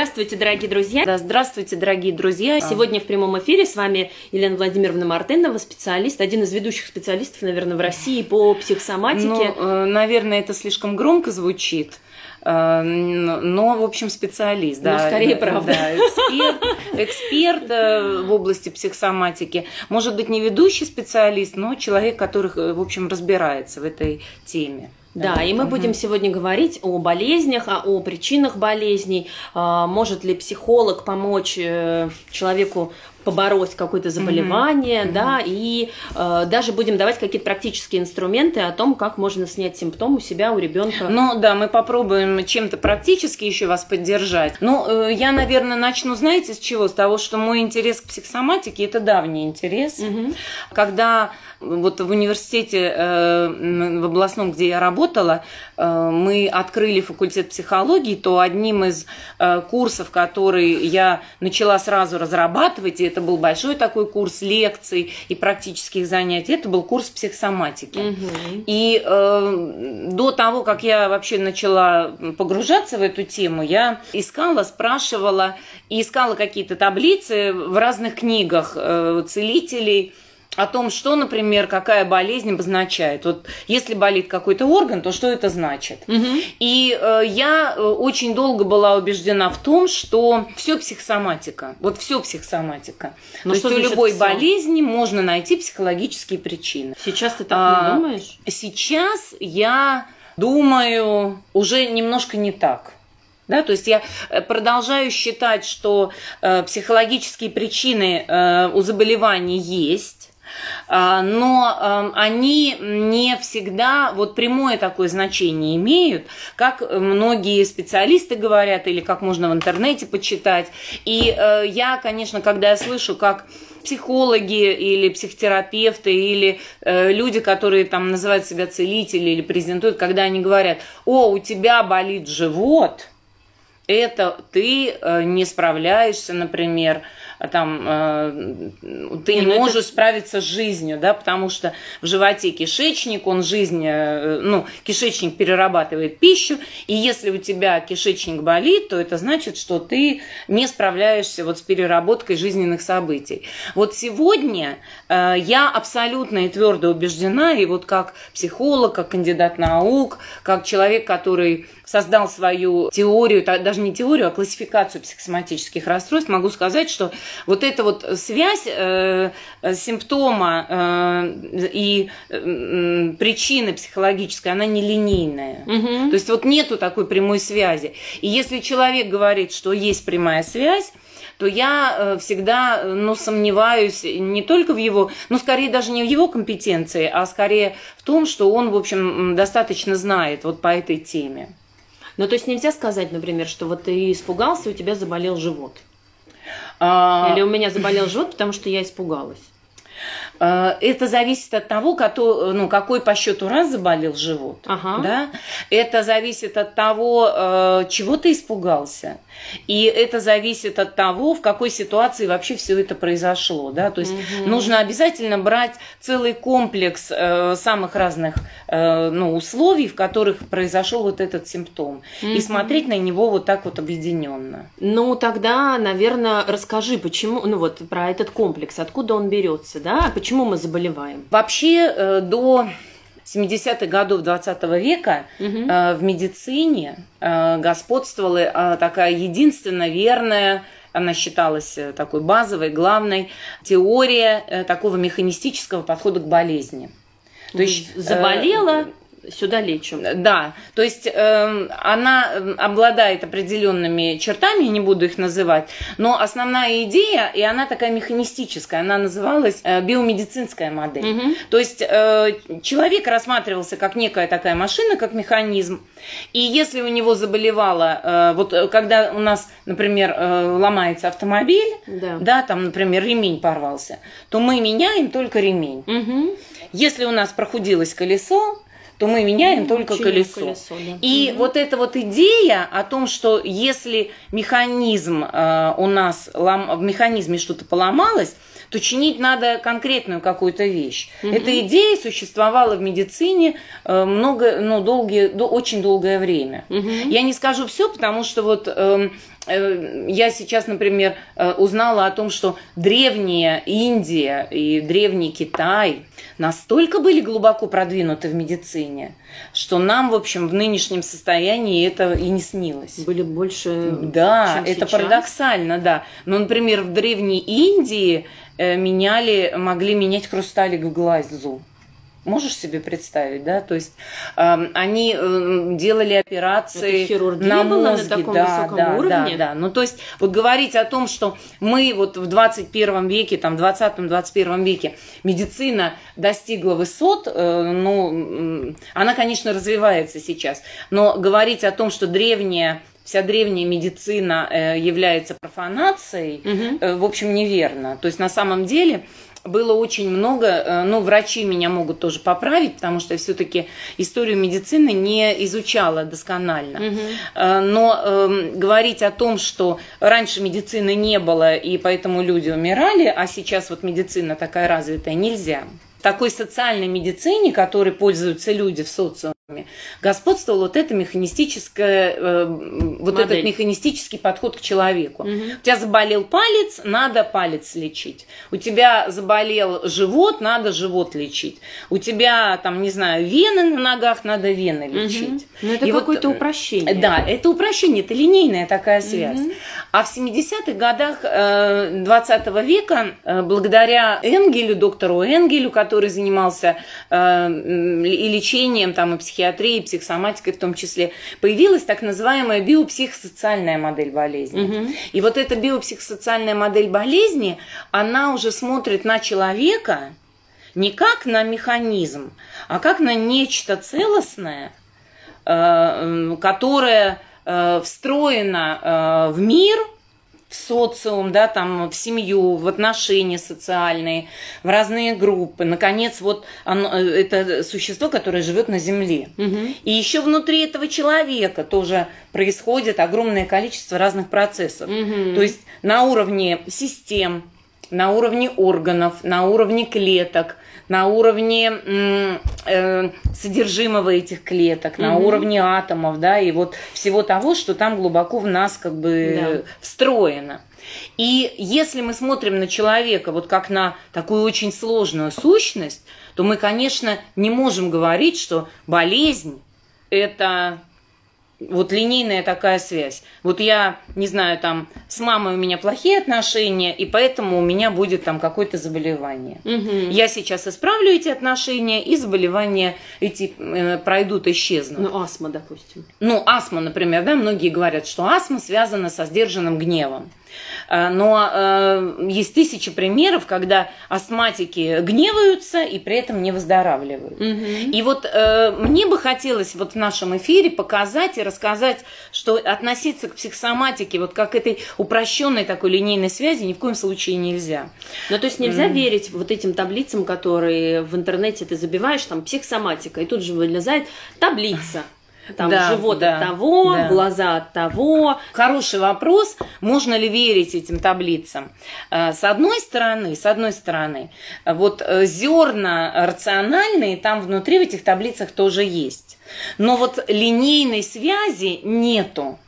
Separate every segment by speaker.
Speaker 1: Здравствуйте, дорогие друзья!
Speaker 2: Да, здравствуйте, дорогие друзья!
Speaker 1: Сегодня в прямом эфире с вами Елена Владимировна Мартынова, специалист, один из ведущих специалистов, наверное, в России по психосоматике.
Speaker 2: Ну, э, наверное, это слишком громко звучит. Э, но, в общем, специалист,
Speaker 1: да. Ну, скорее, правда.
Speaker 2: Да, эксперт, эксперт э, в области психосоматики. Может быть, не ведущий специалист, но человек, который, в общем, разбирается в этой теме.
Speaker 1: Да, и мы угу. будем сегодня говорить о болезнях, о, о причинах болезней. А, может ли психолог помочь э, человеку побороть какое-то заболевание, mm-hmm. да, и э, даже будем давать какие-то практические инструменты о том, как можно снять симптом у себя, у ребенка.
Speaker 2: Ну да, мы попробуем чем-то практически еще вас поддержать. Ну, э, я, наверное, начну, знаете, с чего? С того, что мой интерес к психосоматике это давний интерес. Mm-hmm. Когда вот в университете э, в областном, где я работала, мы открыли факультет психологии, то одним из э, курсов, который я начала сразу разрабатывать, и это был большой такой курс лекций и практических занятий, это был курс психосоматики. Угу. И э, до того, как я вообще начала погружаться в эту тему, я искала, спрашивала и искала какие-то таблицы в разных книгах э, целителей, о том, что, например, какая болезнь обозначает. Вот если болит какой-то орган, то что это значит? Угу. И э, я э, очень долго была убеждена в том, что все психосоматика. Вот все психосоматика. Но то есть у любой все? болезни можно найти психологические причины.
Speaker 1: Сейчас ты так а, не думаешь?
Speaker 2: Сейчас я думаю уже немножко не так. Да, то есть я э, продолжаю считать, что э, психологические причины э, у заболеваний есть, но эм, они не всегда вот прямое такое значение имеют, как многие специалисты говорят или как можно в интернете почитать. И э, я, конечно, когда я слышу, как психологи или психотерапевты или э, люди, которые там называют себя целители или презентуют, когда они говорят, о, у тебя болит живот, это ты э, не справляешься, например, а там э, ты не, не ну можешь это... справиться с жизнью, да, потому что в животе кишечник, он жизнь, э, ну, кишечник перерабатывает пищу, и если у тебя кишечник болит, то это значит, что ты не справляешься вот с переработкой жизненных событий. Вот сегодня э, я абсолютно и твердо убеждена, и вот как психолог, как кандидат наук, как человек, который создал свою теорию, даже не теорию, а классификацию психосоматических расстройств, могу сказать, что вот эта вот связь э, симптома э, и э, причины психологической, она не линейная. Угу. То есть вот нету такой прямой связи. И если человек говорит, что есть прямая связь, то я э, всегда ну, сомневаюсь не только в его, ну, скорее даже не в его компетенции, а скорее в том, что он, в общем, достаточно знает вот по этой теме.
Speaker 1: Ну, то есть нельзя сказать, например, что вот ты испугался, у тебя заболел живот.
Speaker 2: А...
Speaker 1: Или у меня заболел живот, потому что я испугалась.
Speaker 2: Э, это зависит от того, какой, ну, какой по счету раз заболел живот.
Speaker 1: Ага.
Speaker 2: Да? Это зависит от того, э, чего ты испугался. И это зависит от того, в какой ситуации вообще все это произошло. Да? То есть угу. нужно обязательно брать целый комплекс э, самых разных ну, условий, в которых произошел вот этот симптом. Угу. И смотреть на него вот так вот объединенно.
Speaker 1: Ну, тогда, наверное, расскажи, почему, ну вот про этот комплекс, откуда он берется, да? Почему почему мы заболеваем?
Speaker 2: Вообще э, до 70-х годов 20 века угу. в медицине э, господствовала такая единственно верная она считалась такой базовой, главной теория такого механистического подхода к болезни.
Speaker 1: То есть заболела, сюда лечу.
Speaker 2: Да, то есть э, она эм, обладает определенными чертами, не буду их называть, но основная идея, и она такая механистическая, она называлась э, биомедицинская модель. Угу. То есть э, человек рассматривался как некая такая машина, как механизм, и если у него заболевало, э, вот э, когда у нас, например, э, ломается автомобиль, да. да, там, например, ремень порвался, то мы меняем только ремень.
Speaker 1: Угу.
Speaker 2: Если у нас прохудилось колесо, то мы меняем ну, только колесо. колесо да. И угу. вот эта вот идея о том, что если механизм э, у нас лом, в механизме что-то поломалось, то чинить надо конкретную какую-то вещь. Угу. Эта идея существовала в медицине э, много, ну, долгие, до, очень долгое время. Угу. Я не скажу все, потому что вот э, я сейчас, например, э, узнала о том, что древняя Индия и древний Китай настолько были глубоко продвинуты в медицине, что нам, в общем, в нынешнем состоянии это и не снилось.
Speaker 1: Были больше.
Speaker 2: Да,
Speaker 1: чем
Speaker 2: это
Speaker 1: сейчас.
Speaker 2: парадоксально, да. Но, например, в древней Индии э, меняли, могли менять хрусталик в глазу. Можешь себе представить, да? То есть э, они э, делали операции
Speaker 1: Это хирургия
Speaker 2: на
Speaker 1: была на
Speaker 2: мозге,
Speaker 1: таком
Speaker 2: да,
Speaker 1: высоком
Speaker 2: да,
Speaker 1: уровне?
Speaker 2: да, да. Ну то есть вот говорить о том, что мы вот в 21 веке, там, в 20-21 веке медицина достигла высот, э, ну, она, конечно, развивается сейчас, но говорить о том, что древняя вся древняя медицина э, является профанацией, э, в общем, неверно. То есть на самом деле было очень много, э, ну, врачи меня могут тоже поправить, потому что я все-таки историю медицины не изучала досконально. Э, Но эм, говорить о том, что раньше медицины не было, и поэтому люди умирали, а сейчас вот медицина такая развитая, нельзя. В такой социальной медицине, которой пользуются люди в социуме, господствовал вот это механистическое, э, вот
Speaker 1: Модель.
Speaker 2: этот механистический подход к человеку.
Speaker 1: Мгм.
Speaker 2: У тебя заболел палец, надо палец лечить. У тебя заболел живот, надо живот лечить. У тебя, там, не знаю, вены на ногах, надо вены лечить.
Speaker 1: Мгм. Ну, это
Speaker 2: И вот,
Speaker 1: какое-то
Speaker 2: э,
Speaker 1: упрощение.
Speaker 2: Да, это упрощение, это линейная такая связь.
Speaker 1: Мгм.
Speaker 2: А в 70-х годах э, 20 века, э, благодаря Энгелю, доктору Энгелю, который занимался э, и лечением, там, и психиатрией, и психосоматикой в том числе, появилась так называемая биопсихосоциальная модель болезни.
Speaker 1: Мгм.
Speaker 2: И вот эта биопсихосоциальная модель болезни, она уже смотрит на человека не как на механизм, а как на нечто целостное, э, которое э, встроено э, в мир, в социум, да, там, в семью, в отношения социальные, в разные группы. Наконец, вот оно, э, это существо, которое живет на Земле.
Speaker 1: Мгм.
Speaker 2: И еще внутри этого человека тоже происходит огромное количество разных процессов.
Speaker 1: Мгм.
Speaker 2: То есть на уровне систем, на уровне органов, на уровне клеток, на уровне э, содержимого этих клеток, на
Speaker 1: Мгм.
Speaker 2: уровне атомов, да, и вот всего того, что там глубоко в нас как бы
Speaker 1: Да.
Speaker 2: встроено. И если мы смотрим на человека вот как на такую очень сложную сущность, то мы, конечно, не можем говорить, что болезнь это вот линейная такая связь. Вот я, не знаю, там с мамой у меня плохие отношения, и поэтому у меня будет там какое-то заболевание.
Speaker 1: Мгм.
Speaker 2: Я сейчас исправлю эти отношения, и заболевания эти э, пройдут, исчезнут.
Speaker 1: Ну, астма, допустим.
Speaker 2: Ну, астма, например, да, многие говорят, что астма связана со сдержанным гневом. Э, Но э, есть тысячи примеров, когда астматики гневаются и при этом не выздоравливают.
Speaker 1: Мгм.
Speaker 2: И вот э, мне бы хотелось вот в нашем эфире показать и рассказать, что относиться к психосоматике вот как к этой упрощенной такой линейной связи ни в коем случае нельзя.
Speaker 1: Ну, то есть нельзя
Speaker 2: Мгм.
Speaker 1: верить вот этим таблицам, которые в интернете ты забиваешь, там, психосоматика, и тут же вылезает таблица. Там
Speaker 2: Да,
Speaker 1: живот
Speaker 2: да,
Speaker 1: от того,
Speaker 2: да.
Speaker 1: глаза от того.
Speaker 2: Хороший вопрос, можно ли верить этим таблицам? Э, С одной стороны, с одной стороны, вот э, зерна рациональные там внутри в этих таблицах тоже есть. Но вот линейной связи нету.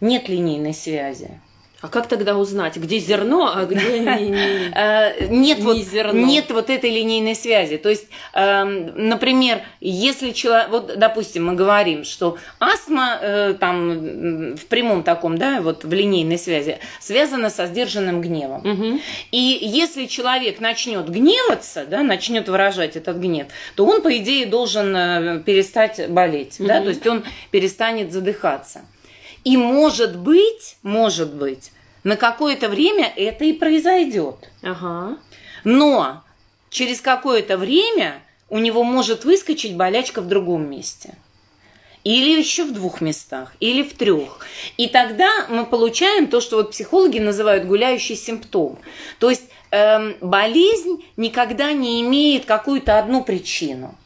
Speaker 2: Нет линейной связи.
Speaker 1: А как тогда узнать, где зерно, а где не- не-
Speaker 2: Э, нет,
Speaker 1: Не
Speaker 2: вот,
Speaker 1: зерно.
Speaker 2: нет вот этой линейной связи. То есть, эм, например, если человек, вот, допустим, мы говорим, что астма э, там в прямом таком, да, вот в линейной связи связана со сдержанным гневом. И если человек начнет гневаться, да, начнет выражать этот гнев, то он, по идее, должен э, перестать болеть, да, то есть он перестанет задыхаться. И может быть, может быть, на какое-то время это и произойдет.
Speaker 1: Ага.
Speaker 2: Но через какое-то время у него может выскочить болячка в другом месте. Или еще в двух местах, или в трех. И тогда мы получаем то, что вот психологи называют гуляющий симптом. То есть эм, болезнь никогда не имеет какую-то одну причину.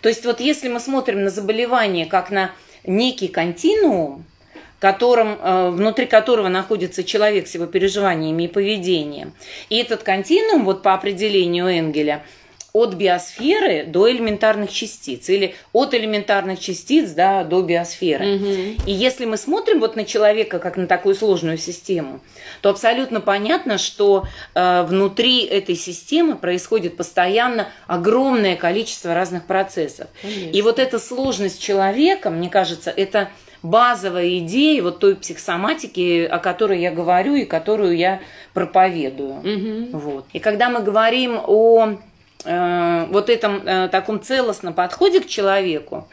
Speaker 2: То есть вот если мы смотрим на заболевание как на некий континуум, которым, э, внутри которого находится человек с его переживаниями и поведением. И этот континуум, вот по определению Энгеля, от биосферы до элементарных частиц или от элементарных частиц да, до биосферы.
Speaker 1: Угу.
Speaker 2: И если мы смотрим вот на человека как на такую сложную систему, то абсолютно понятно, что э, внутри этой системы происходит постоянно огромное количество разных процессов.
Speaker 1: Конечно.
Speaker 2: И вот эта сложность человека, мне кажется, это базовая идея вот той психосоматики, о которой я говорю и которую я проповедую.
Speaker 1: Угу.
Speaker 2: Вот. И когда мы говорим о э, вот этом э, таком целостном подходе к человеку,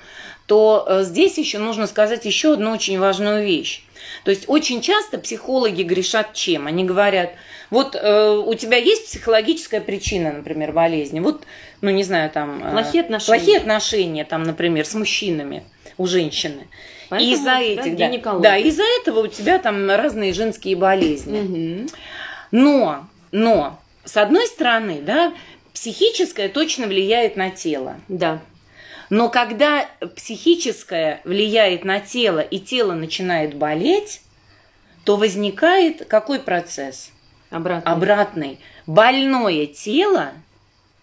Speaker 2: то э, здесь еще нужно сказать еще одну очень важную вещь. То есть очень часто психологи грешат чем? Они говорят, вот э, у тебя есть психологическая причина, например, болезни, вот, ну не знаю, там... э,
Speaker 1: Плохие отношения.
Speaker 2: Плохие отношения, там, например, с мужчинами у женщины.
Speaker 1: Поэтому
Speaker 2: и из-за этих, да, да, из-за этого у тебя там разные женские болезни.
Speaker 1: Угу.
Speaker 2: Но, но, с одной стороны, да, психическое точно влияет на тело.
Speaker 1: Да.
Speaker 2: Но когда психическое влияет на тело и тело начинает болеть, то возникает какой процесс?
Speaker 1: Обратно.
Speaker 2: Обратный. Больное тело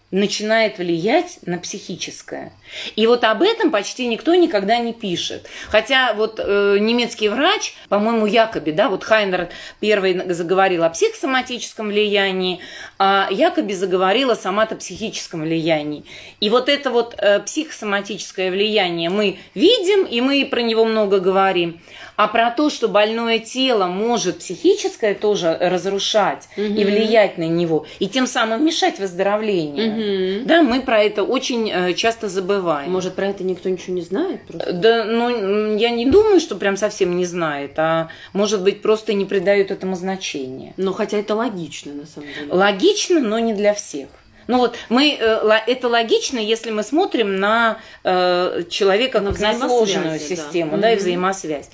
Speaker 2: начинает влиять на психическое. И вот об этом почти никто никогда не пишет. Хотя вот э, немецкий врач, по-моему, Якоби, да, вот Хайнер первый заговорил о психосоматическом влиянии, а Якоби заговорил о соматопсихическом влиянии. И вот это вот э, психосоматическое влияние мы видим, и мы про него много говорим. А про то, что больное тело может психическое тоже разрушать и
Speaker 1: Мгм.
Speaker 2: влиять на него, и тем самым мешать выздоровлению.
Speaker 1: Мгм.
Speaker 2: Да, мы про это очень э, часто забываем.
Speaker 1: Может, про это никто ничего не знает? Просто?
Speaker 2: Да, ну, я не думаю, что прям совсем не знает, а может быть просто не придают этому значения.
Speaker 1: Но хотя это логично, на самом деле.
Speaker 2: Логично, но не для всех. Ну вот мы э, это логично, если мы смотрим на э, человека
Speaker 1: На
Speaker 2: как на
Speaker 1: взаимосвязи,
Speaker 2: сложную
Speaker 1: да.
Speaker 2: систему, да, и взаимосвязь.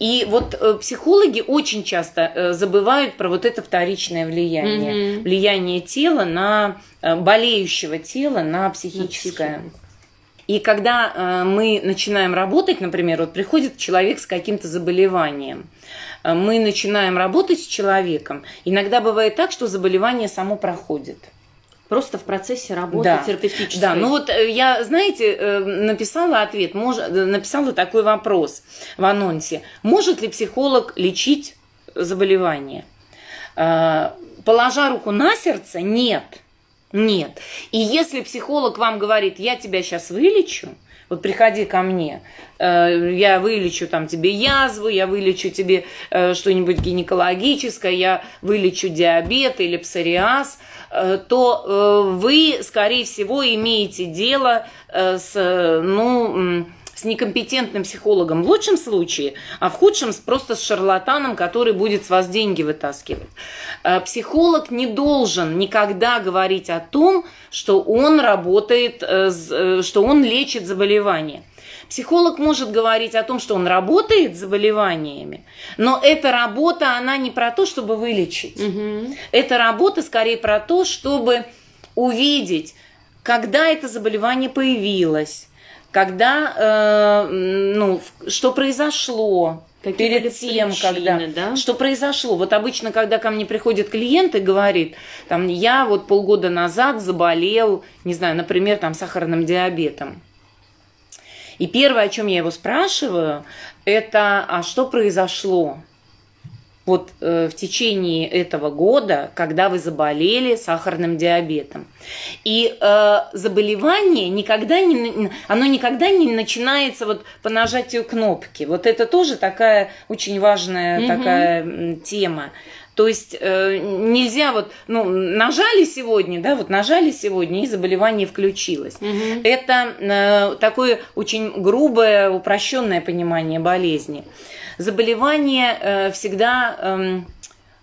Speaker 2: И вот э, психологи очень часто забывают про вот это вторичное влияние,
Speaker 1: Мгм.
Speaker 2: влияние тела на болеющего тела на психическое. И когда мы начинаем работать, например, вот приходит человек с каким-то заболеванием, мы начинаем работать с человеком, иногда бывает так, что заболевание само проходит.
Speaker 1: Просто в процессе работы
Speaker 2: Да.
Speaker 1: терапевтической.
Speaker 2: Да, ну вот э, я, знаете, э, написала ответ, мож- э, написала такой вопрос в анонсе. Может ли психолог лечить заболевание? Положа руку на сердце, нет. Нет. И если психолог вам говорит, я тебя сейчас вылечу, вот приходи ко мне, э, я вылечу там тебе язву, я вылечу тебе э, что-нибудь гинекологическое, я вылечу диабет или псориаз, э, то вы, скорее всего, имеете дело с, ну, с некомпетентным психологом в лучшем случае, а в худшем просто с шарлатаном, который будет с вас деньги вытаскивать. Э, Психолог не должен никогда говорить о том, что он работает, э, э, что он лечит заболевание. Психолог может говорить о том, что он работает с заболеваниями, но эта работа, она не про то, чтобы вылечить.
Speaker 1: Мгм.
Speaker 2: Эта работа скорее про то, чтобы увидеть, когда это заболевание появилось, когда, э, ну, что произошло
Speaker 1: Какие
Speaker 2: перед тем,
Speaker 1: причины,
Speaker 2: когда,
Speaker 1: да?
Speaker 2: что произошло. Вот обычно, когда ко мне приходит клиент и говорит, там, я вот полгода назад заболел, не знаю, например, там, сахарным диабетом. И первое, о чем я его спрашиваю, это, а что произошло? Вот э, в течение этого года, когда вы заболели сахарным диабетом. И э, заболевание никогда не, оно никогда не начинается вот по нажатию кнопки. Вот это тоже такая очень важная
Speaker 1: Мгм.
Speaker 2: такая тема. То есть э, нельзя вот, ну, нажали сегодня, да, вот нажали сегодня, и заболевание включилось.
Speaker 1: Мгм.
Speaker 2: Это э, такое очень грубое, упрощенное понимание болезни. Заболевание э, всегда эм,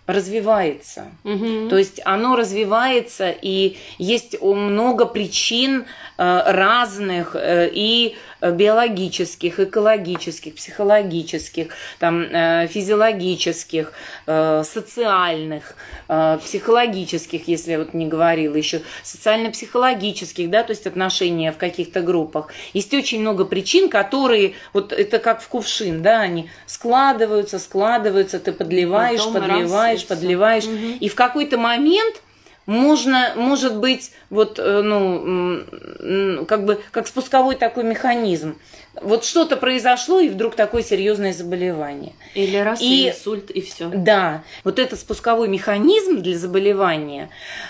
Speaker 2: развивается.
Speaker 1: Мгм.
Speaker 2: То есть оно развивается, и есть много причин э, разных э, и биологических, экологических, психологических, там, э, физиологических, э, социальных, э, психологических, если я вот не говорила еще, социально-психологических, да, то есть отношения в каких-то группах. Есть очень много причин, которые, вот это как в кувшин, да, они складываются, складываются, ты подливаешь,
Speaker 1: Потом
Speaker 2: подливаешь, подливаешь,
Speaker 1: Мгм.
Speaker 2: и в какой-то момент можно, может быть, вот, э, ну, как бы, как спусковой такой механизм. Вот что-то произошло, и вдруг такое серьезное заболевание.
Speaker 1: Или раз, и, инсульт, и все.
Speaker 2: Да, вот этот спусковой механизм для заболевания,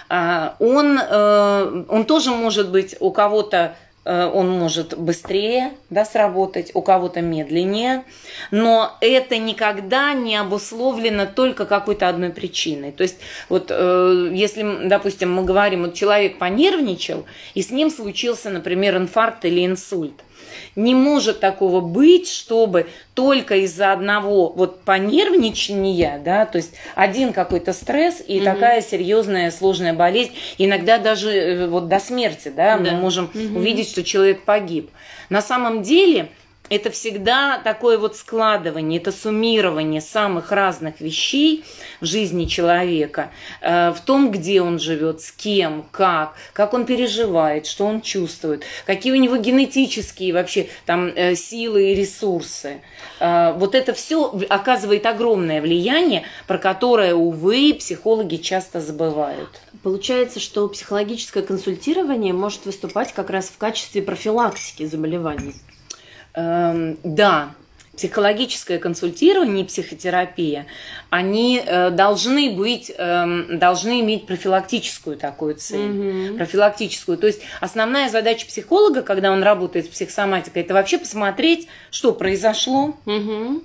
Speaker 2: а, он, э, он тоже может быть у кого-то он может быстрее да, сработать, у кого-то медленнее, но это никогда не обусловлено только какой-то одной причиной. То есть вот э, если, допустим, мы говорим, вот человек понервничал, и с ним случился, например, инфаркт или инсульт – не может такого быть, чтобы только из-за одного вот понервничания, да, то есть один какой-то стресс и угу. такая серьезная сложная болезнь, иногда даже э, вот до смерти, да, да. мы можем угу. увидеть, что человек погиб. На самом деле это всегда такое вот складывание, это суммирование самых разных вещей в жизни человека, э, в том, где он живет, с кем, как, как он переживает, что он чувствует, какие у него генетические вообще там э, силы и ресурсы. Э, вот это все оказывает огромное влияние, про которое, увы, психологи часто забывают.
Speaker 1: Получается, что психологическое консультирование может выступать как раз в качестве профилактики заболеваний.
Speaker 2: Эм, да, психологическое консультирование и психотерапия, они э, должны быть, э, должны иметь профилактическую такую цель, mm-hmm. профилактическую. То есть основная задача психолога, когда он работает с психосоматикой, это вообще посмотреть, что произошло, mm-hmm.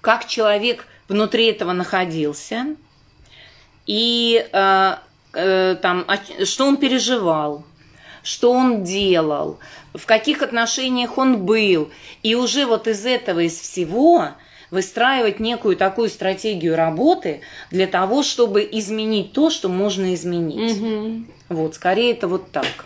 Speaker 2: как человек внутри этого находился и э, э, там, что он переживал, что он делал, в каких отношениях он был. И уже вот из этого, из всего выстраивать некую такую стратегию работы для того, чтобы изменить то, что можно изменить. Угу. Вот, скорее это вот так.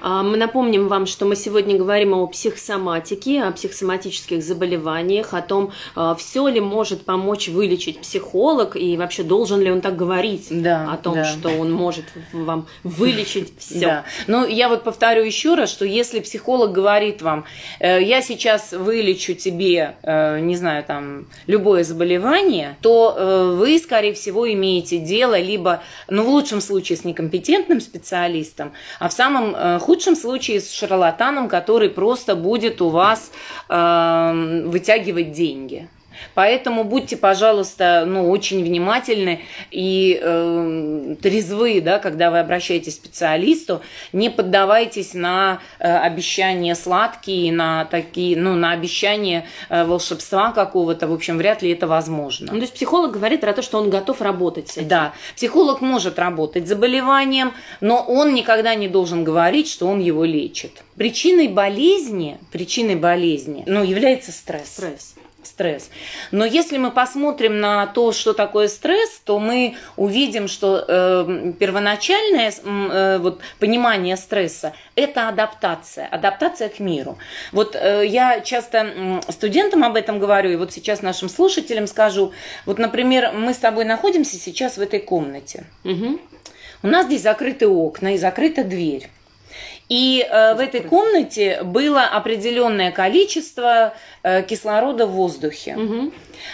Speaker 1: А, мы напомним вам, что мы сегодня говорим о психосоматике, о психосоматических заболеваниях, о том, а, все ли может помочь вылечить психолог и вообще должен ли он так говорить да, о том, да. что он может вам вылечить все. Да.
Speaker 2: Ну, я вот повторю еще раз, что если психолог говорит вам, э, я сейчас вылечу тебе, э, не знаю, там, любое заболевание, то э, вы, скорее всего, имеете дело либо, ну, в лучшем случае с некомпетентным специалистом, а в самом Э, худшем случае с шарлатаном, который просто будет у вас э, вытягивать деньги. Поэтому будьте, пожалуйста, ну, очень внимательны и э, трезвы, да, когда вы обращаетесь к специалисту. Не поддавайтесь на э, обещания сладкие, на такие, ну, на обещания э, волшебства какого-то. В общем, вряд ли это возможно. Ну,
Speaker 1: то есть психолог говорит про то, что он готов работать с этим.
Speaker 2: Да, психолог может работать с заболеванием, но он никогда не должен говорить, что он его лечит. Причиной болезни, причиной болезни, ну, является стресс. Стресс стресс. Но если мы посмотрим на то, что такое стресс, то мы увидим, что э, первоначальное э, вот, понимание стресса – это адаптация, адаптация к миру. Вот э, я часто студентам об этом говорю, и вот сейчас нашим слушателям скажу. Вот, например, мы с тобой находимся сейчас в этой комнате. Угу. У нас здесь закрыты окна и закрыта дверь. И э, в этой комнате было определенное количество э, кислорода в воздухе. Угу.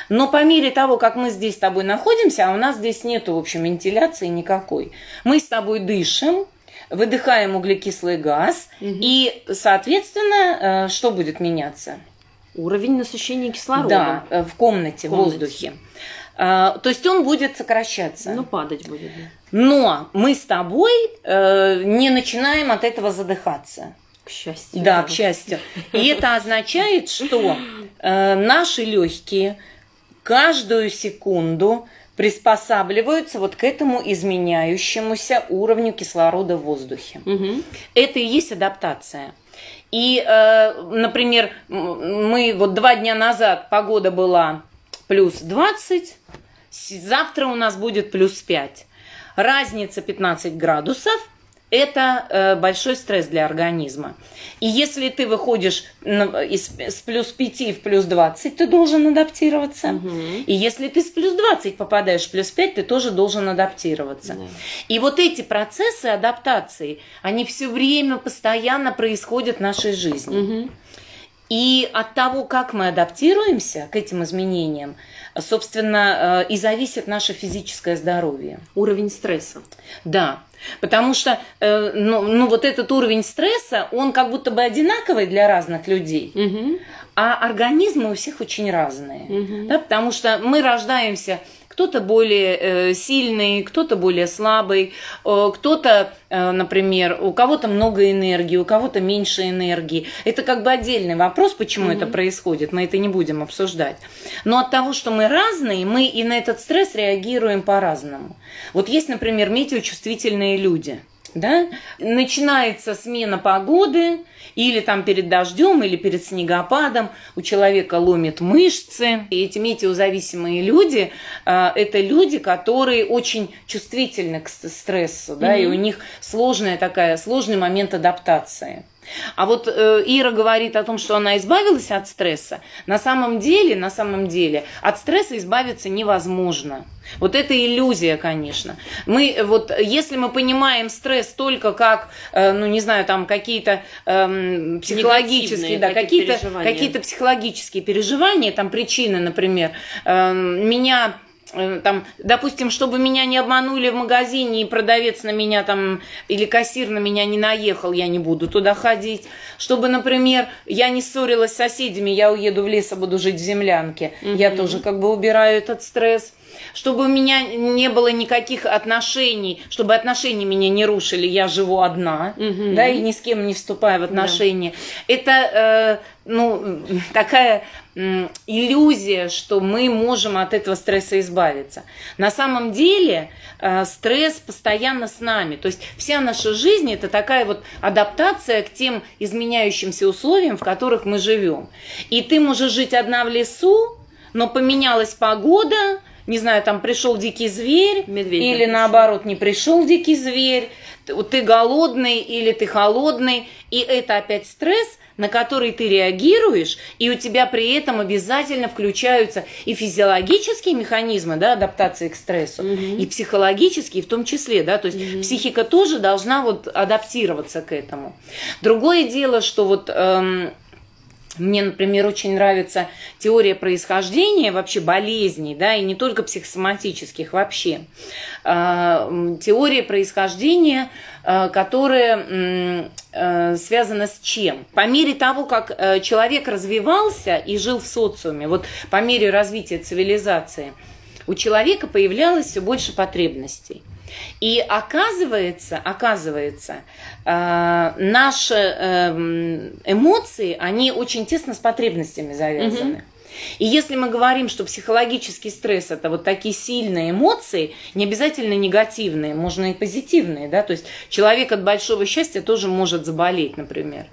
Speaker 2: Но по мере того, как мы здесь с тобой находимся, а у нас здесь нету, в общем, вентиляции никакой, мы с тобой дышим, выдыхаем углекислый газ, угу. и, соответственно, э, что будет меняться?
Speaker 1: Уровень насыщения кислорода.
Speaker 2: Да, э, в комнате, в, комнате. воздухе. А, то есть он будет сокращаться.
Speaker 1: Ну, падать будет.
Speaker 2: Но мы с тобой э, не начинаем от этого задыхаться.
Speaker 1: К счастью.
Speaker 2: Да, к счастью. И это означает, что э, наши легкие каждую секунду приспосабливаются вот к этому изменяющемуся уровню кислорода в воздухе. Угу. Это и есть адаптация. И, э, например, мы вот два дня назад погода была плюс 20, завтра у нас будет плюс 5. Разница 15 градусов – это э, большой стресс для организма. И если ты выходишь из, с плюс 5 в плюс 20, ты должен адаптироваться. Угу. И если ты с плюс 20 попадаешь в плюс 5, ты тоже должен адаптироваться. Да. И вот эти процессы адаптации, они все время, постоянно происходят в нашей жизни. Угу. И от того, как мы адаптируемся к этим изменениям, собственно, э, и зависит наше физическое здоровье.
Speaker 1: Уровень стресса.
Speaker 2: Да. Потому что э, ну, ну, вот этот уровень стресса, он как будто бы одинаковый для разных людей.
Speaker 1: Угу.
Speaker 2: А организмы у всех очень разные.
Speaker 1: Угу.
Speaker 2: Да, потому что мы рождаемся кто-то более э, сильный, кто-то более слабый, э, кто-то, э, например, у кого-то много энергии, у кого-то меньше энергии. Это как бы отдельный вопрос, почему mm-hmm. это происходит, мы это не будем обсуждать. Но от того, что мы разные, мы и на этот стресс реагируем по-разному. Вот есть, например, метеочувствительные люди – да, начинается смена погоды, или там перед дождем, или перед снегопадом, у человека ломит мышцы. И эти метеозависимые люди, э, это люди, которые очень чувствительны к стрессу, да, mm-hmm. и у них сложная такая, сложный момент адаптации. А вот э, Ира говорит о том, что она избавилась от стресса. На самом деле, на самом деле, от стресса избавиться невозможно. Вот это иллюзия, конечно. Мы вот, если мы понимаем стресс только как, э, ну не знаю, там какие-то э, психологические, да, какие-то какие-то психологические переживания, там причины, например, э, меня Э, там, допустим, чтобы меня не обманули в магазине и продавец на меня там или кассир на меня не наехал, я не буду туда ходить. Чтобы, например, я не ссорилась с соседями, я уеду в лес, а буду жить в землянке. Mm-hmm. Я тоже как бы убираю этот стресс чтобы у меня не было никаких отношений, чтобы отношения меня не рушили, я живу одна, угу. да, и ни с кем не вступаю в отношения. Да. Это, э, ну, такая э, иллюзия, что мы можем от этого стресса избавиться. На самом деле э, стресс постоянно с нами, то есть вся наша жизнь это такая вот адаптация к тем изменяющимся условиям, в которых мы живем. И ты можешь жить одна в лесу, но поменялась погода, не знаю, там пришел дикий зверь, Медведь или пришел. наоборот не пришел дикий зверь, ты голодный или ты холодный, и это опять стресс, на который ты реагируешь, и у тебя при этом обязательно включаются и физиологические механизмы да, адаптации к стрессу, угу. и психологические в том числе, да, то есть угу. психика тоже должна вот адаптироваться к этому. Другое дело, что вот эм, мне, например, очень нравится теория происхождения вообще болезней, да, и не только психосоматических вообще. А, теория происхождения, а, которая э, связана с чем? По мере того, как э, человек развивался и жил в социуме, вот по мере развития цивилизации, у человека появлялось все больше потребностей – и оказывается, оказывается, э, наши э, эмоции, они очень тесно с потребностями завязаны. Угу. И если мы говорим, что психологический стресс это вот такие сильные эмоции, не обязательно негативные, можно и позитивные, да, то есть человек от большого счастья тоже может заболеть, например.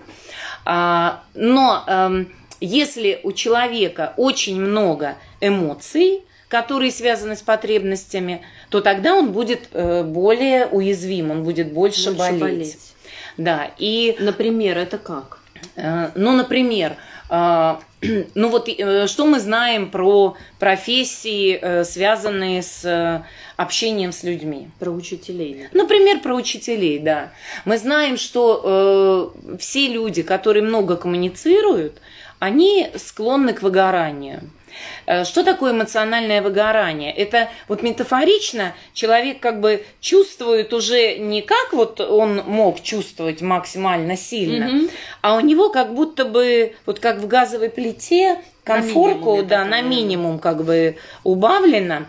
Speaker 2: А, но эм, если у человека очень много эмоций, которые связаны с потребностями, то тогда он будет э, более уязвим, он будет больше, больше болеть. болеть.
Speaker 1: Да, и... Например, это как?
Speaker 2: Э, ну, например, э, ну вот что мы знаем про профессии, связанные с общением с людьми?
Speaker 1: Про учителей.
Speaker 2: Например, про учителей, да. Мы знаем, что все люди, которые много коммуницируют, они склонны к выгоранию. Э, что такое эмоциональное выгорание? Это вот метафорично человек как бы чувствует уже не как вот он мог чувствовать максимально сильно, mm-hmm. а у него как будто бы вот как в газовой плите комфорку, на да, на минимум как бы убавлено.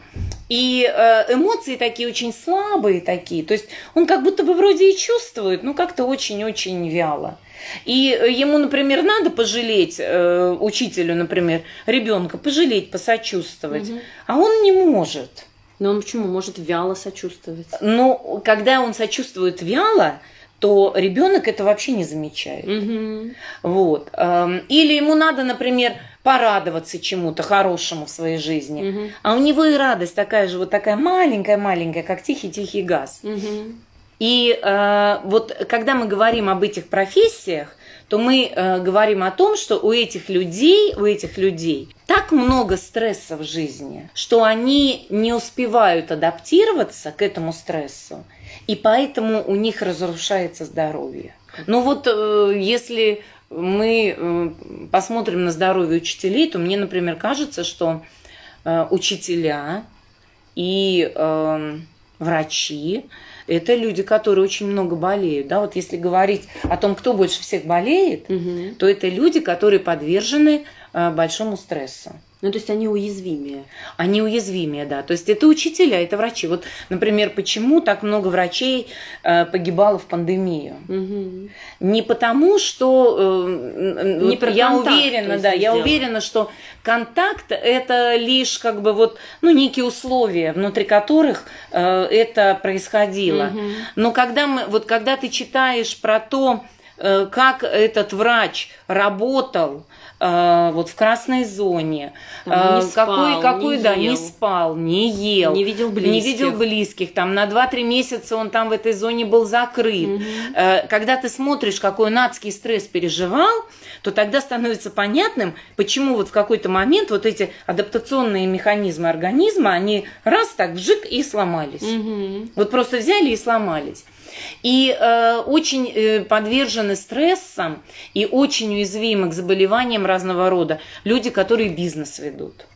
Speaker 2: И э, эмоции такие очень слабые такие. То есть он как будто бы вроде и чувствует, но как-то очень-очень вяло. И э, ему, например, надо пожалеть э, учителю, например, ребенка, пожалеть, посочувствовать, угу. а он не может.
Speaker 1: Но он почему может вяло сочувствовать?
Speaker 2: Ну, когда он сочувствует вяло, то ребенок это вообще не замечает.
Speaker 1: Угу.
Speaker 2: Вот. Эм, или ему надо, например, порадоваться чему-то хорошему в своей жизни, угу. а у него и радость такая же, вот такая маленькая-маленькая, как тихий-тихий газ.
Speaker 1: Угу.
Speaker 2: И э, вот когда мы говорим об этих профессиях, то мы э, говорим о том, что у этих людей, у этих людей так много стресса в жизни, что они не успевают адаптироваться к этому стрессу, и поэтому у них разрушается здоровье. Ну вот э, если мы э, посмотрим на здоровье учителей, то мне, например, кажется, что э, учителя и э, врачи. Это люди, которые очень много болеют. Да? Вот если говорить о том, кто больше всех болеет,
Speaker 1: Мгм.
Speaker 2: то это люди, которые подвержены э, большому стрессу.
Speaker 1: Ну, то есть они уязвимее.
Speaker 2: Они уязвимее, да. То есть это учителя, это врачи. Вот, например, почему так много врачей э, погибало в пандемию?
Speaker 1: Мгм.
Speaker 2: Не потому, что э,
Speaker 1: Не
Speaker 2: вот
Speaker 1: про
Speaker 2: я
Speaker 1: контакт,
Speaker 2: уверена, да, я
Speaker 1: дело.
Speaker 2: уверена, что контакт это лишь как бы вот ну некие условия, внутри которых э, это происходило.
Speaker 1: Мгм.
Speaker 2: Но когда мы вот когда ты читаешь про то, э, как этот врач работал э, вот в красной зоне,
Speaker 1: Там не
Speaker 2: э,
Speaker 1: спал,
Speaker 2: какой, какой,
Speaker 1: не
Speaker 2: да,
Speaker 1: ел.
Speaker 2: не спал, не ел,
Speaker 1: Не видел близких.
Speaker 2: не видел близких, там на 2-3 месяца он там в этой зоне был закрыт. Э, Когда ты смотришь, какой он адский стресс переживал, то тогда становится понятным, почему вот в какой-то момент вот эти адаптационные механизмы организма, они раз так вжик и сломались.
Speaker 1: Мгм.
Speaker 2: Вот просто взяли и сломались. И э, очень э, подвержены стрессам и очень уязвимы к заболеваниям разного рода люди, которые бизнес ведут,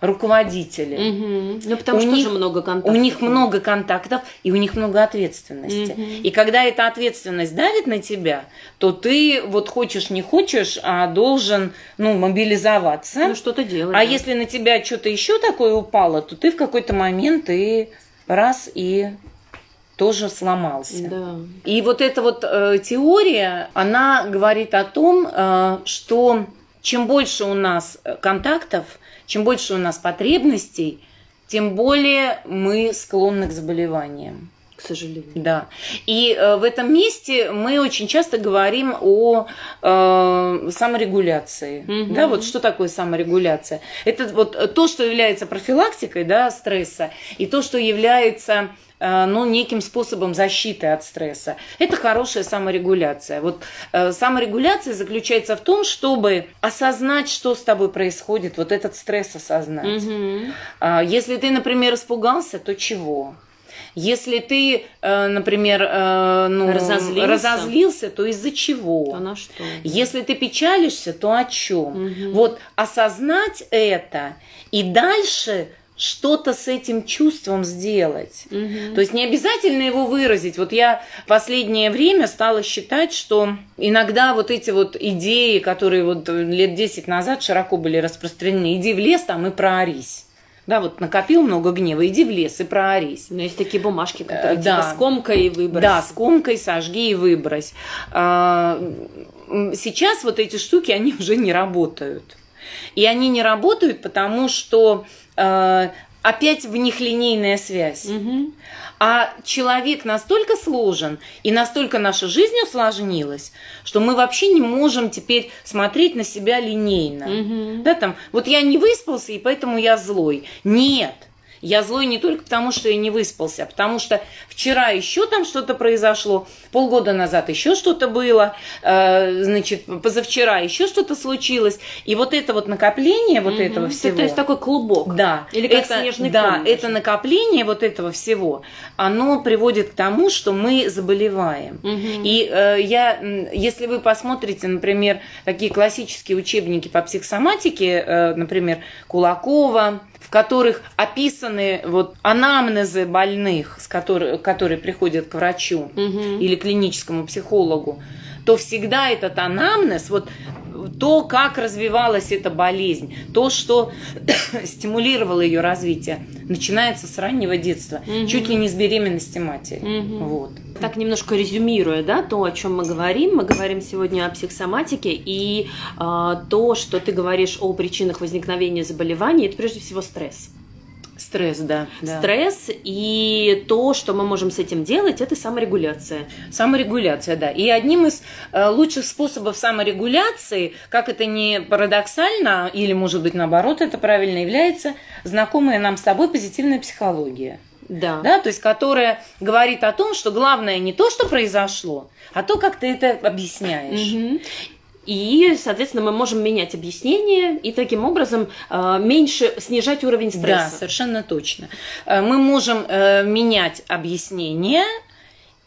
Speaker 2: руководители.
Speaker 1: Мгм. Ну, потому
Speaker 2: У
Speaker 1: что
Speaker 2: них-
Speaker 1: много контактов.
Speaker 2: У них много контактов и у них много ответственности.
Speaker 1: Мгм.
Speaker 2: И когда эта ответственность давит на тебя, то ты вот хочешь не хочешь, а должен ну, мобилизоваться.
Speaker 1: Ну, что-то делать.
Speaker 2: а
Speaker 1: да.
Speaker 2: если на тебя что-то еще такое упало, то ты в какой-то момент и раз и тоже сломался.
Speaker 1: Да.
Speaker 2: И вот эта вот э, теория, она говорит о том, э, что чем больше у нас э, контактов, чем больше у нас потребностей, тем более мы склонны к заболеваниям.
Speaker 1: К сожалению.
Speaker 2: Да. И э, в этом месте мы очень часто говорим о э, саморегуляции.
Speaker 1: Мгм.
Speaker 2: Да, вот что такое саморегуляция? Это вот то, что является профилактикой да, стресса, и то, что является ну, неким способом защиты от стресса. Это хорошая саморегуляция. Вот э, саморегуляция заключается в том, чтобы осознать, что с тобой происходит, вот этот стресс осознать. А, Если ты, например, испугался, то чего? Если ты, э, например, э, ну,
Speaker 1: Разозлился.
Speaker 2: разозлился, то из-за чего?
Speaker 1: То на что?
Speaker 2: Если ты печалишься, то о чем?
Speaker 1: Мгм.
Speaker 2: Вот осознать это и дальше что-то с этим чувством сделать.
Speaker 1: Мгм.
Speaker 2: То есть не обязательно его выразить. Вот я в последнее время стала считать, что иногда вот эти вот идеи, которые вот лет 10 назад широко были распространены, иди в лес там и проорись. Да, вот накопил много гнева, иди в лес и проорись.
Speaker 1: Но есть такие бумажки,
Speaker 2: Э,
Speaker 1: которые
Speaker 2: да.
Speaker 1: типа скомкай и выбрось.
Speaker 2: Да, с комкой сожги и выбрось. А, Сейчас вот эти штуки, они уже не работают. И они не работают, потому что э, опять в них линейная связь.
Speaker 1: Мгм.
Speaker 2: А человек настолько сложен и настолько наша жизнь усложнилась, что мы вообще не можем теперь смотреть на себя линейно.
Speaker 1: Мгм.
Speaker 2: Да, там, вот я не выспался, и поэтому я злой. Нет. Я злой не только потому, что я не выспался, а потому что вчера еще там что-то произошло, полгода назад еще что-то было, э, значит, позавчера еще что-то случилось. И вот это вот накопление вот
Speaker 1: Мгм.
Speaker 2: этого
Speaker 1: То-
Speaker 2: всего...
Speaker 1: То есть такой клубок.
Speaker 2: Да,
Speaker 1: Или как
Speaker 2: это,
Speaker 1: снежный
Speaker 2: да,
Speaker 1: ком
Speaker 2: это накопление вот этого всего, оно приводит к тому, что мы заболеваем.
Speaker 1: Мгм.
Speaker 2: И э, я, если вы посмотрите, например, такие классические учебники по психосоматике, э, например, Кулакова, в которых описаны вот анамнезы больных, с которых, которые приходят к врачу
Speaker 1: Мгм.
Speaker 2: или клиническому психологу, то всегда этот анамнез, вот то, как развивалась эта болезнь, то, что стимулировало ее развитие, начинается с раннего детства,
Speaker 1: Мгм.
Speaker 2: чуть ли не с беременности матери.
Speaker 1: Мгм.
Speaker 2: Вот.
Speaker 1: Так немножко резюмируя, да, то, о чем мы говорим, мы говорим сегодня о психосоматике и а, то, что ты говоришь о причинах возникновения заболеваний, это прежде всего стресс.
Speaker 2: Стресс, да. да.
Speaker 1: Стресс и то, что мы можем с этим делать, это саморегуляция.
Speaker 2: Саморегуляция, да. И одним из э, лучших способов саморегуляции, как это не парадоксально, или, может быть, наоборот, это правильно является, знакомая нам с тобой позитивная психология.
Speaker 1: Да.
Speaker 2: Да, то есть которая говорит о том, что главное не то, что произошло, а то, как ты это объясняешь.
Speaker 1: Мгм. И, соответственно, мы можем менять объяснение и таким образом а, меньше снижать уровень
Speaker 2: Да,
Speaker 1: стресса.
Speaker 2: совершенно точно. Э, Мы можем э, менять объяснение,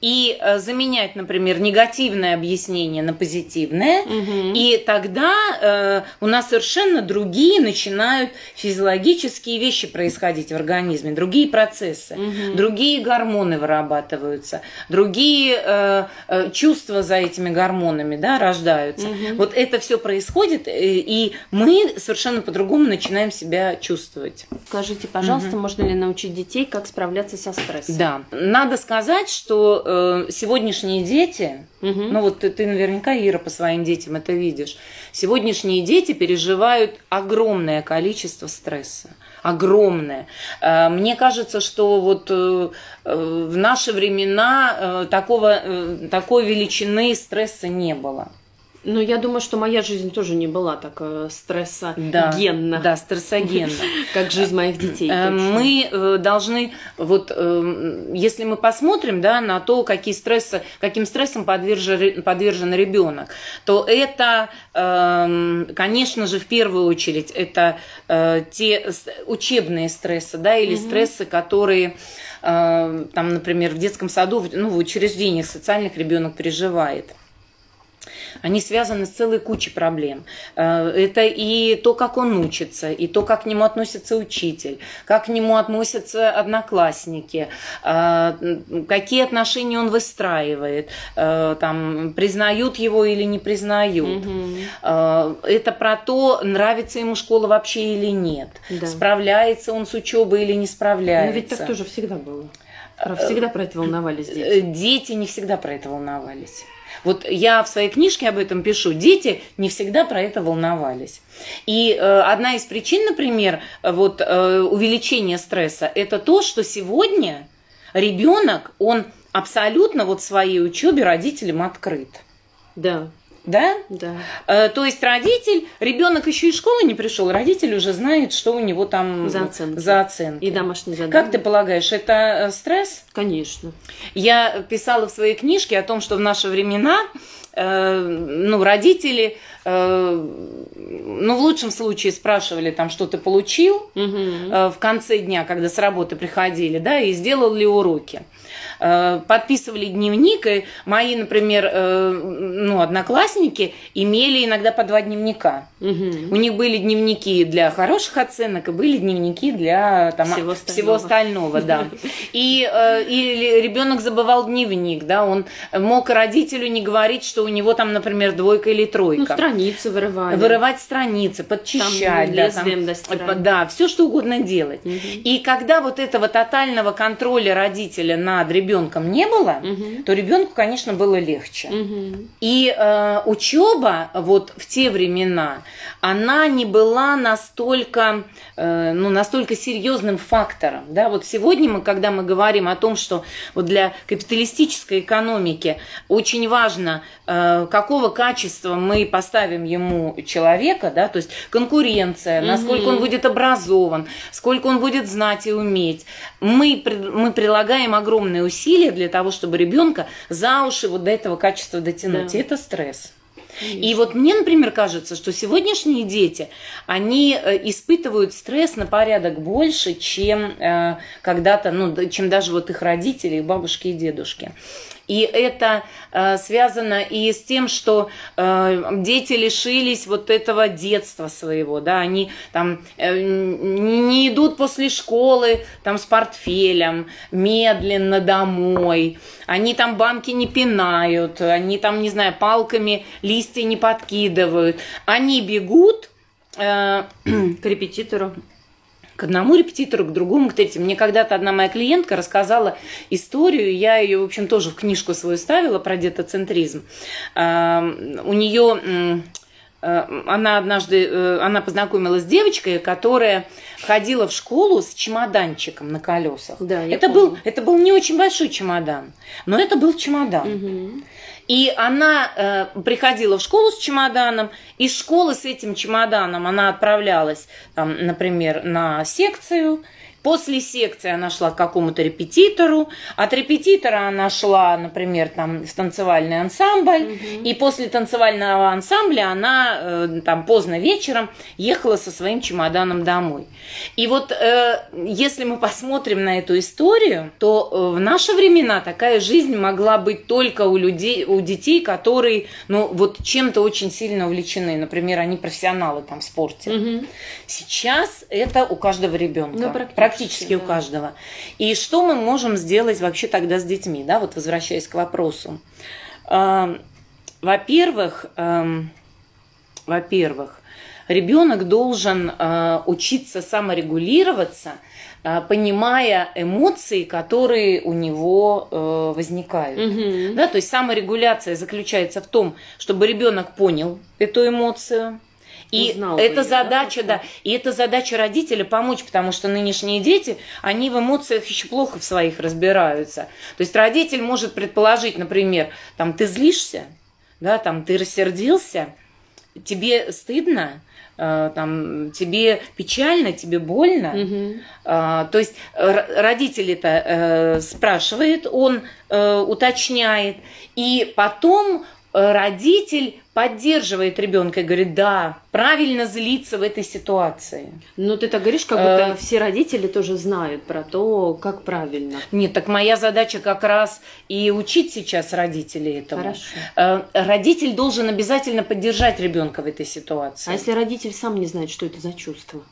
Speaker 2: и э, заменять, например, негативное объяснение на позитивное,
Speaker 1: Мгм.
Speaker 2: и тогда э, у нас совершенно другие начинают физиологические вещи происходить в организме, другие процессы,
Speaker 1: Мгм.
Speaker 2: другие гормоны вырабатываются, другие э, э, чувства за этими гормонами да, рождаются.
Speaker 1: Мгм.
Speaker 2: Вот это все происходит, э, и мы совершенно по-другому начинаем себя чувствовать.
Speaker 1: Скажите, пожалуйста, можно ли научить детей, как справляться со стрессом?
Speaker 2: Да. Надо сказать, что э, сегодняшние дети,
Speaker 1: Мгм.
Speaker 2: ну вот ты, ты наверняка, Ира, по своим детям это видишь, сегодняшние дети переживают огромное количество стресса. Огромное. Э, Мне кажется, что вот э, э, в наши времена э, такого, э, такой величины стресса не было.
Speaker 1: Ну, я думаю, что моя жизнь тоже не была так э,
Speaker 2: Да,
Speaker 1: стрессогенна,
Speaker 2: да, стрессогенно.
Speaker 1: как жизнь моих детей.
Speaker 2: Э. Мы э, должны, вот если мы посмотрим да, на то, какие стрессы, каким стрессом подвержен, подвержен ребенок, то это, эм, конечно же, в первую очередь, это те учебные стрессы, да, или стрессы, которые там, например, в детском саду, ну, в учреждениях социальных ребенок переживает. Они связаны с целой кучей проблем. Э, Это и то, как он учится, и то, как к нему относится учитель, как к нему относятся одноклассники, э, какие отношения он выстраивает, э, там, признают его или не признают. Э, Это про то, нравится ему школа вообще или нет,
Speaker 1: Да.
Speaker 2: справляется он с учебой или не справляется.
Speaker 1: Но ведь так тоже всегда было. Всегда про это волновались дети.
Speaker 2: Дети не всегда про это волновались. Вот я в своей книжке об этом пишу. Дети не всегда про это волновались. И э, одна из причин, например, вот э, увеличения стресса, это то, что сегодня ребенок, он абсолютно вот своей учебе родителям открыт.
Speaker 1: Да,
Speaker 2: Да?
Speaker 1: да.
Speaker 2: Э, То есть родитель, ребенок еще из школы не пришел, родитель уже знает, что у него там
Speaker 1: За оценки.
Speaker 2: за оценки.
Speaker 1: И домашние задания.
Speaker 2: Как ты полагаешь, это э, стресс?
Speaker 1: Конечно.
Speaker 2: Я писала в своей книжке о том, что в наши времена э, ну, родители, э, ну, в лучшем случае спрашивали там, что ты получил э, в конце дня, когда с работы приходили, да, и сделал ли уроки. Э, подписывали дневник, и мои, например, э, ну, одноклассники имели иногда по два дневника.
Speaker 1: Мгм.
Speaker 2: У них были дневники для хороших оценок и были дневники для там,
Speaker 1: Всего
Speaker 2: всего,
Speaker 1: остального.
Speaker 2: остального, да. И э, или ребенок забывал дневник, да, он мог родителю не говорить, что у него там, например, двойка или
Speaker 1: Ну,
Speaker 2: тройка.
Speaker 1: страницы вырывали.
Speaker 2: Вырывать страницы, подчищать, да, там,
Speaker 1: лезвием достирать.
Speaker 2: да, все что угодно делать.
Speaker 1: Мгм.
Speaker 2: И когда вот этого тотального контроля родителя над ребенком не было,
Speaker 1: Мгм.
Speaker 2: то ребенку, конечно, было легче.
Speaker 1: Мгм.
Speaker 2: И э, учеба вот в те времена, она не была настолько, э, ну, настолько серьезным фактором. Да? Вот сегодня мы, когда мы говорим о том, что вот для капиталистической экономики очень важно, э, какого качества мы поставим ему человека, да? то есть конкуренция, насколько
Speaker 1: Мгм.
Speaker 2: он будет образован, сколько он будет знать и уметь. Мы, мы прилагаем огромные усилия для того, чтобы ребенка за уши вот до этого качества дотянуть.
Speaker 1: Да.
Speaker 2: И это стресс. И вот мне, например, кажется, что сегодняшние дети, они э, испытывают стресс на порядок больше, чем э, когда-то, ну, чем даже вот их родители, их бабушки и дедушки. И это э, связано и с тем, что э, дети лишились вот этого детства своего, да, они там э, не идут после школы там с портфелем медленно домой, они там банки не пинают, они там, не знаю, палками листья не подкидывают, они бегут э,
Speaker 1: К репетитору.
Speaker 2: К одному репетитору, к другому, к третьему. Мне когда-то одна моя клиентка рассказала историю, я ее, в общем, тоже в книжку свою ставила про детоцентризм. А, У нее э, она однажды, э, она познакомилась с девочкой, которая ходила в школу с чемоданчиком на колесах.
Speaker 1: Да,
Speaker 2: это
Speaker 1: помню.
Speaker 2: был, это был не очень большой чемодан, но это был чемодан.
Speaker 1: Мгм.
Speaker 2: И она э, приходила в школу с чемоданом, из школы с этим чемоданом она отправлялась, там, например, на секцию, После секции она шла к какому-то репетитору, от репетитора она шла, например, там, в танцевальный ансамбль, угу. и после танцевального ансамбля она э, там поздно вечером ехала со своим чемоданом домой. И вот э, если мы посмотрим на эту историю, то э, в наши времена такая жизнь могла быть только у людей, у детей, которые, ну, вот чем-то очень сильно увлечены. Например, они профессионалы там в спорте. Угу. Сейчас это у каждого ребенка. Ну, практически практически да. у каждого. И что мы можем сделать вообще тогда с детьми, да, вот возвращаясь к вопросу. Эм, во-первых, эм, во-первых, ребенок должен э, учиться саморегулироваться, э, понимая эмоции, которые у него э, возникают. Угу. Да, то есть саморегуляция заключается в том, чтобы ребенок понял эту эмоцию, и Узнал это задача, да, да, и это задача родителя помочь, потому что нынешние дети, они в эмоциях еще плохо в своих разбираются. То есть родитель может предположить, например, там ты злишься, да, там ты рассердился, тебе стыдно, э, там тебе печально, тебе больно. Угу. то есть родитель это э, спрашивает, он э, уточняет, и потом родитель поддерживает ребенка и говорит, да, правильно злиться в этой ситуации.
Speaker 1: Но ты так говоришь, как будто э, все родители тоже знают про то, как правильно.
Speaker 2: Нет, так моя задача как раз и учить сейчас родителей этому. Хорошо. Э, родитель должен обязательно поддержать ребенка в этой ситуации.
Speaker 1: А если родитель сам не знает, что это за чувство?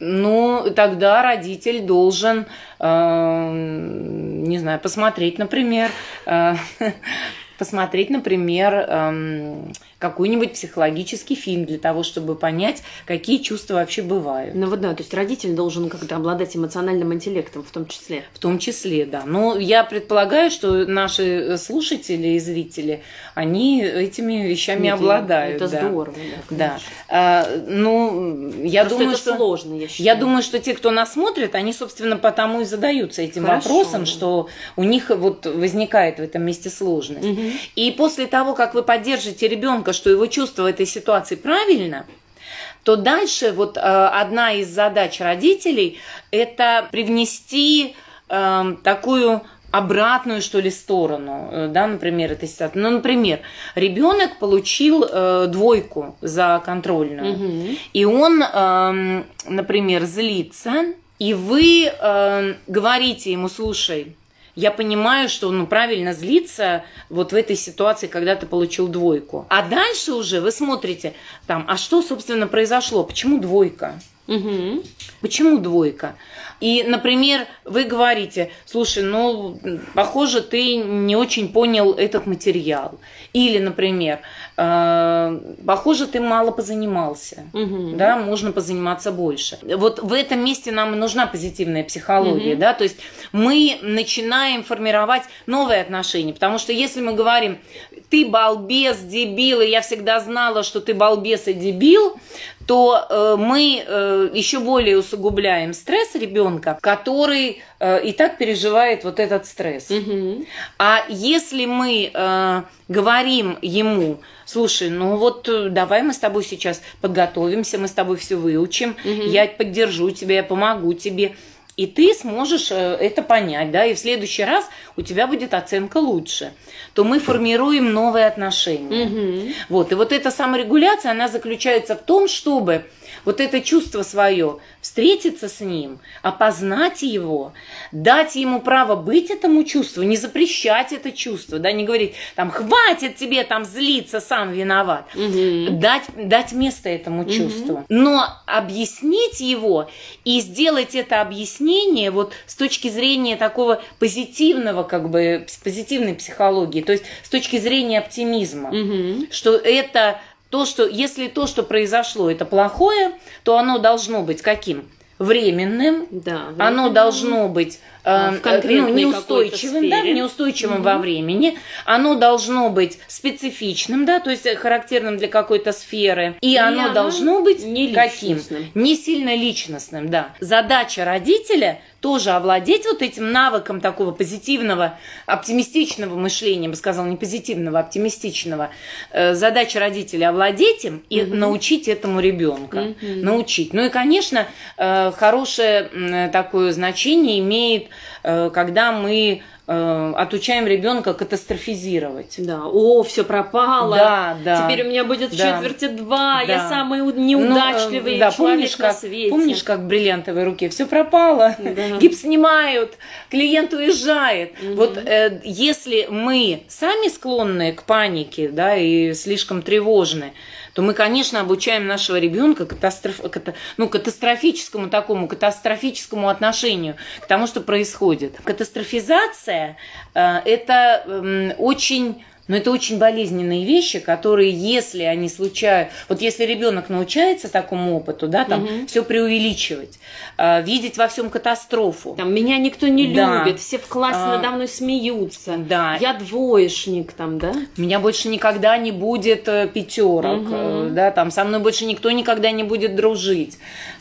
Speaker 2: Ну, тогда родитель должен, э, не знаю, посмотреть, например, э, посмотреть, например, эм, какой-нибудь психологический фильм для того, чтобы понять, какие чувства вообще бывают.
Speaker 1: Ну вот да, то есть родитель должен как-то обладать эмоциональным интеллектом в том числе.
Speaker 2: В том числе, да. Но я предполагаю, что наши слушатели и зрители, они этими вещами Нет, обладают.
Speaker 1: Это
Speaker 2: да.
Speaker 1: здорово,
Speaker 2: да. да. А, ну, я Просто думаю,
Speaker 1: это
Speaker 2: что
Speaker 1: сложно, я считаю.
Speaker 2: Я думаю, что те, кто нас смотрит, они, собственно, потому и задаются этим Хорошо. вопросом, что у них вот возникает в этом месте сложность. Угу. И после того, как вы поддержите ребенка ребенка, что его чувство в этой ситуации правильно, то дальше вот э, одна из задач родителей это привнести э, такую обратную, что ли, сторону, э, да, например, этой ситуации. Ну, например, ребенок получил э, двойку за контрольную, угу. и он, э, например, злится, и вы э, говорите ему, слушай, я понимаю, что ну, правильно злиться вот в этой ситуации, когда ты получил двойку. А дальше уже вы смотрите, там, а что, собственно, произошло? Почему двойка? Угу. Почему двойка? И, например, вы говорите, слушай, ну, похоже, ты не очень понял этот материал. Или, например, похоже, ты мало позанимался. Угу. Да, можно позаниматься больше. Вот в этом месте нам нужна позитивная психология, угу. да, то есть мы начинаем формировать новые отношения, потому что если мы говорим, ты балбес, дебил, и я всегда знала, что ты балбес и дебил, то э, мы э, еще более усугубляем стресс ребенка, который э, и так переживает вот этот стресс. Угу. А если мы э, говорим ему, слушай, ну вот э, давай мы с тобой сейчас подготовимся, мы с тобой все выучим, угу. я поддержу тебя, я помогу тебе и ты сможешь э, это понять, да, и в следующий раз у тебя будет оценка лучше, то мы формируем новые отношения. Угу. Вот, и вот эта саморегуляция, она заключается в том, чтобы вот это чувство свое, встретиться с ним, опознать его, дать ему право быть этому чувству, не запрещать это чувство, да, не говорить, там, хватит тебе там злиться, сам виноват, угу. дать, дать место этому угу. чувству, но объяснить его и сделать это объяснение вот с точки зрения такого позитивного, как бы, позитивной психологии, то есть с точки зрения оптимизма, угу. что это то, что, если то, что произошло, это плохое, то оно должно быть каким? Временным. Да, временным. Оно должно быть э, в ну, неустойчивым, да, неустойчивым угу. во времени. Оно должно быть специфичным, да, то есть характерным для какой-то сферы. И, и оно, оно должно быть не каким? Не сильно личностным, да. Задача родителя тоже овладеть вот этим навыком такого позитивного, оптимистичного мышления, бы сказал, не позитивного, а оптимистичного. Э, задача родителя овладеть им и угу. научить этому ребенка. Угу. Научить. Ну и, конечно, э, э, хорошее такое значение имеет, э, когда мы Э, отучаем ребенка катастрофизировать.
Speaker 1: Да, о, все пропало.
Speaker 2: Да, да.
Speaker 1: Теперь у меня будет в да. четверти два. Да. Я самый неудачливый ну, да, человек
Speaker 2: помнишь,
Speaker 1: на
Speaker 2: как,
Speaker 1: свете.
Speaker 2: Помнишь, как в бриллиантовой руке все пропало, да. гипс снимают, клиент уезжает. Угу. Вот э, если мы сами склонны к панике, да, и слишком тревожны, то мы, конечно, обучаем нашего ребенка катастроф, ката, ну, катастрофическому такому, катастрофическому отношению к тому, что происходит. Катастрофизация э, – это э, очень но это очень болезненные вещи, которые, если они случаются, вот если ребенок научается такому опыту, да, там угу. все преувеличивать, э, видеть во всем катастрофу.
Speaker 1: Там меня никто не да. любит, все в классе а, надо мной смеются.
Speaker 2: Да.
Speaker 1: Я двоечник там, да?
Speaker 2: Меня больше никогда не будет э, пятерок, угу. да, там со мной больше никто никогда не будет дружить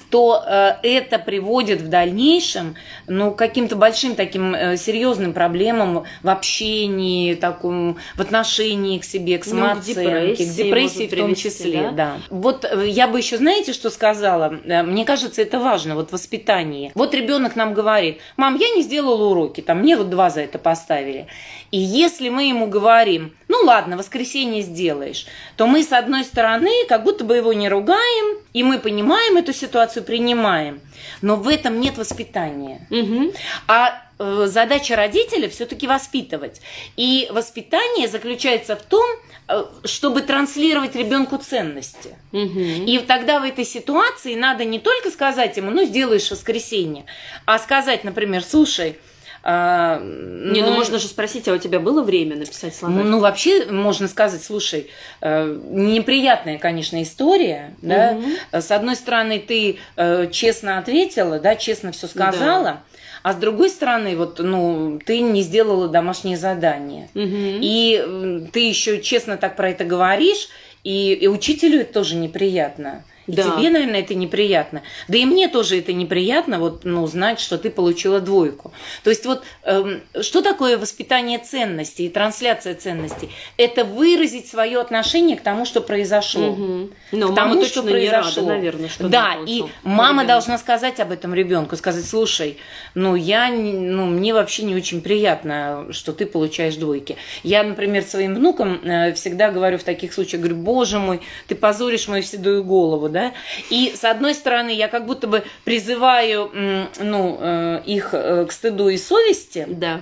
Speaker 2: то э, это приводит в дальнейшем ну, к каким-то большим таким э, серьезным проблемам в общении, таком, в отношении к себе, к самооценке, ну, к депрессии, к депрессии в том числе. Да? Да. Вот э, я бы еще, знаете, что сказала? Мне кажется, это важно, вот воспитание. Вот ребенок нам говорит, мам, я не сделала уроки, там мне вот два за это поставили. И если мы ему говорим, ну ладно, воскресенье сделаешь, то мы с одной стороны как будто бы его не ругаем, и мы понимаем эту ситуацию, принимаем. Но в этом нет воспитания.
Speaker 1: Угу.
Speaker 2: А э, задача родителя все-таки воспитывать. И воспитание заключается в том, э, чтобы транслировать ребенку ценности.
Speaker 1: Угу.
Speaker 2: И тогда в этой ситуации надо не только сказать ему, ну сделаешь воскресенье, а сказать, например, слушай,
Speaker 1: а, не, ну, ну можно же спросить, а у тебя было время написать словарь?
Speaker 2: Ну, вообще можно сказать, слушай, э, неприятная, конечно, история, угу. да. С одной стороны, ты э, честно ответила, да, честно все сказала. Да. А с другой стороны, вот, ну, ты не сделала домашнее задание.
Speaker 1: Угу.
Speaker 2: И ты еще честно так про это говоришь, и, и учителю это тоже неприятно. Да. тебе, наверное, это неприятно. Да и мне тоже это неприятно, вот, ну, знать, что ты получила двойку. То есть вот эм, что такое воспитание ценностей и трансляция ценностей? Это выразить свое отношение к тому, что произошло.
Speaker 1: Угу. Но к тому, что произошло. Рада, наверное, что
Speaker 2: да, и мама должна сказать об этом ребенку, сказать, слушай, ну, я, ну, мне вообще не очень приятно, что ты получаешь двойки. Я, например, своим внукам э, всегда говорю в таких случаях, говорю, боже мой, ты позоришь мою седую голову, да, да, и с одной стороны я как будто бы призываю, ну, э, их э, к стыду и совести,
Speaker 1: да.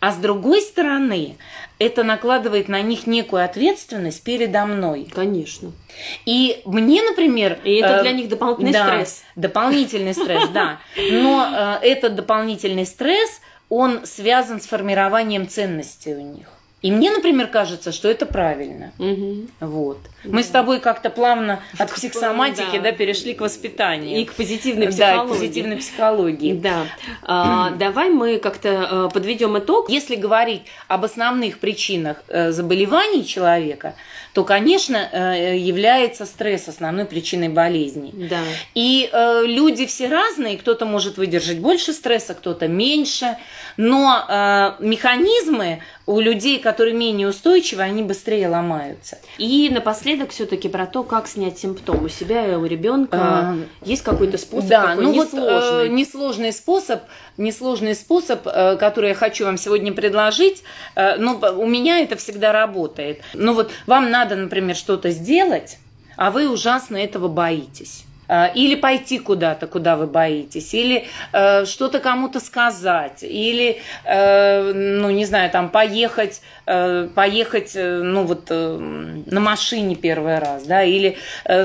Speaker 2: а с другой стороны это накладывает на них некую ответственность передо мной.
Speaker 1: Конечно.
Speaker 2: И мне, например...
Speaker 1: И это для э, них дополнительный
Speaker 2: да,
Speaker 1: стресс.
Speaker 2: дополнительный стресс, да. Но этот дополнительный стресс, он связан с формированием ценностей у них. И мне, например, кажется, что это правильно.
Speaker 1: Угу.
Speaker 2: Вот. Мы с тобой как-то плавно от психосоматики да. Да, перешли к воспитанию.
Speaker 1: И к позитивной психологии.
Speaker 2: Да, к позитивной психологии.
Speaker 1: Да. А, давай мы как-то э, подведем итог.
Speaker 2: Если говорить об основных причинах э, заболеваний человека, то, конечно, э, является стресс основной причиной болезни.
Speaker 1: Да.
Speaker 2: И э, люди все разные, кто-то может выдержать больше стресса, кто-то меньше, но э, механизмы у людей, которые менее устойчивы, они быстрее ломаются.
Speaker 1: И напоследок все-таки про то, как снять симптом у себя и у ребенка. А, есть какой-то способ?
Speaker 2: Да,
Speaker 1: такой
Speaker 2: ну
Speaker 1: несложный?
Speaker 2: вот э, несложный способ, несложный способ, э, который я хочу вам сегодня предложить. Э, но у меня это всегда работает. Ну вот вам надо, например, что-то сделать, а вы ужасно этого боитесь. Э, или пойти куда-то, куда вы боитесь, или э, что-то кому-то сказать, или, э, ну, не знаю, там, поехать, э, поехать, э, ну, вот, э, на машине первый раз, да, или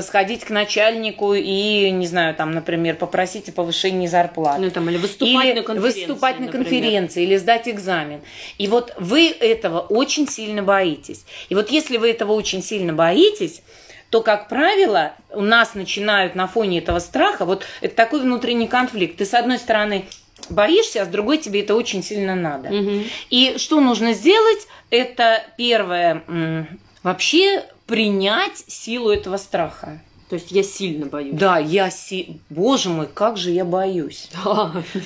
Speaker 2: сходить к начальнику и, не знаю, там, например, попросить о повышении зарплаты.
Speaker 1: Ну, там, или выступать или на конференции,
Speaker 2: выступать
Speaker 1: на
Speaker 2: конференции, или сдать экзамен. И вот вы этого очень сильно боитесь. И вот если вы этого очень сильно боитесь, то, как правило, у нас начинают на фоне этого страха, вот это такой внутренний конфликт. Ты, с одной стороны, боишься, а с другой тебе это очень сильно надо.
Speaker 1: Угу.
Speaker 2: И что нужно сделать? Это первое, вообще принять силу этого страха.
Speaker 1: То есть я сильно боюсь.
Speaker 2: Да, я си... Боже мой, как же я боюсь.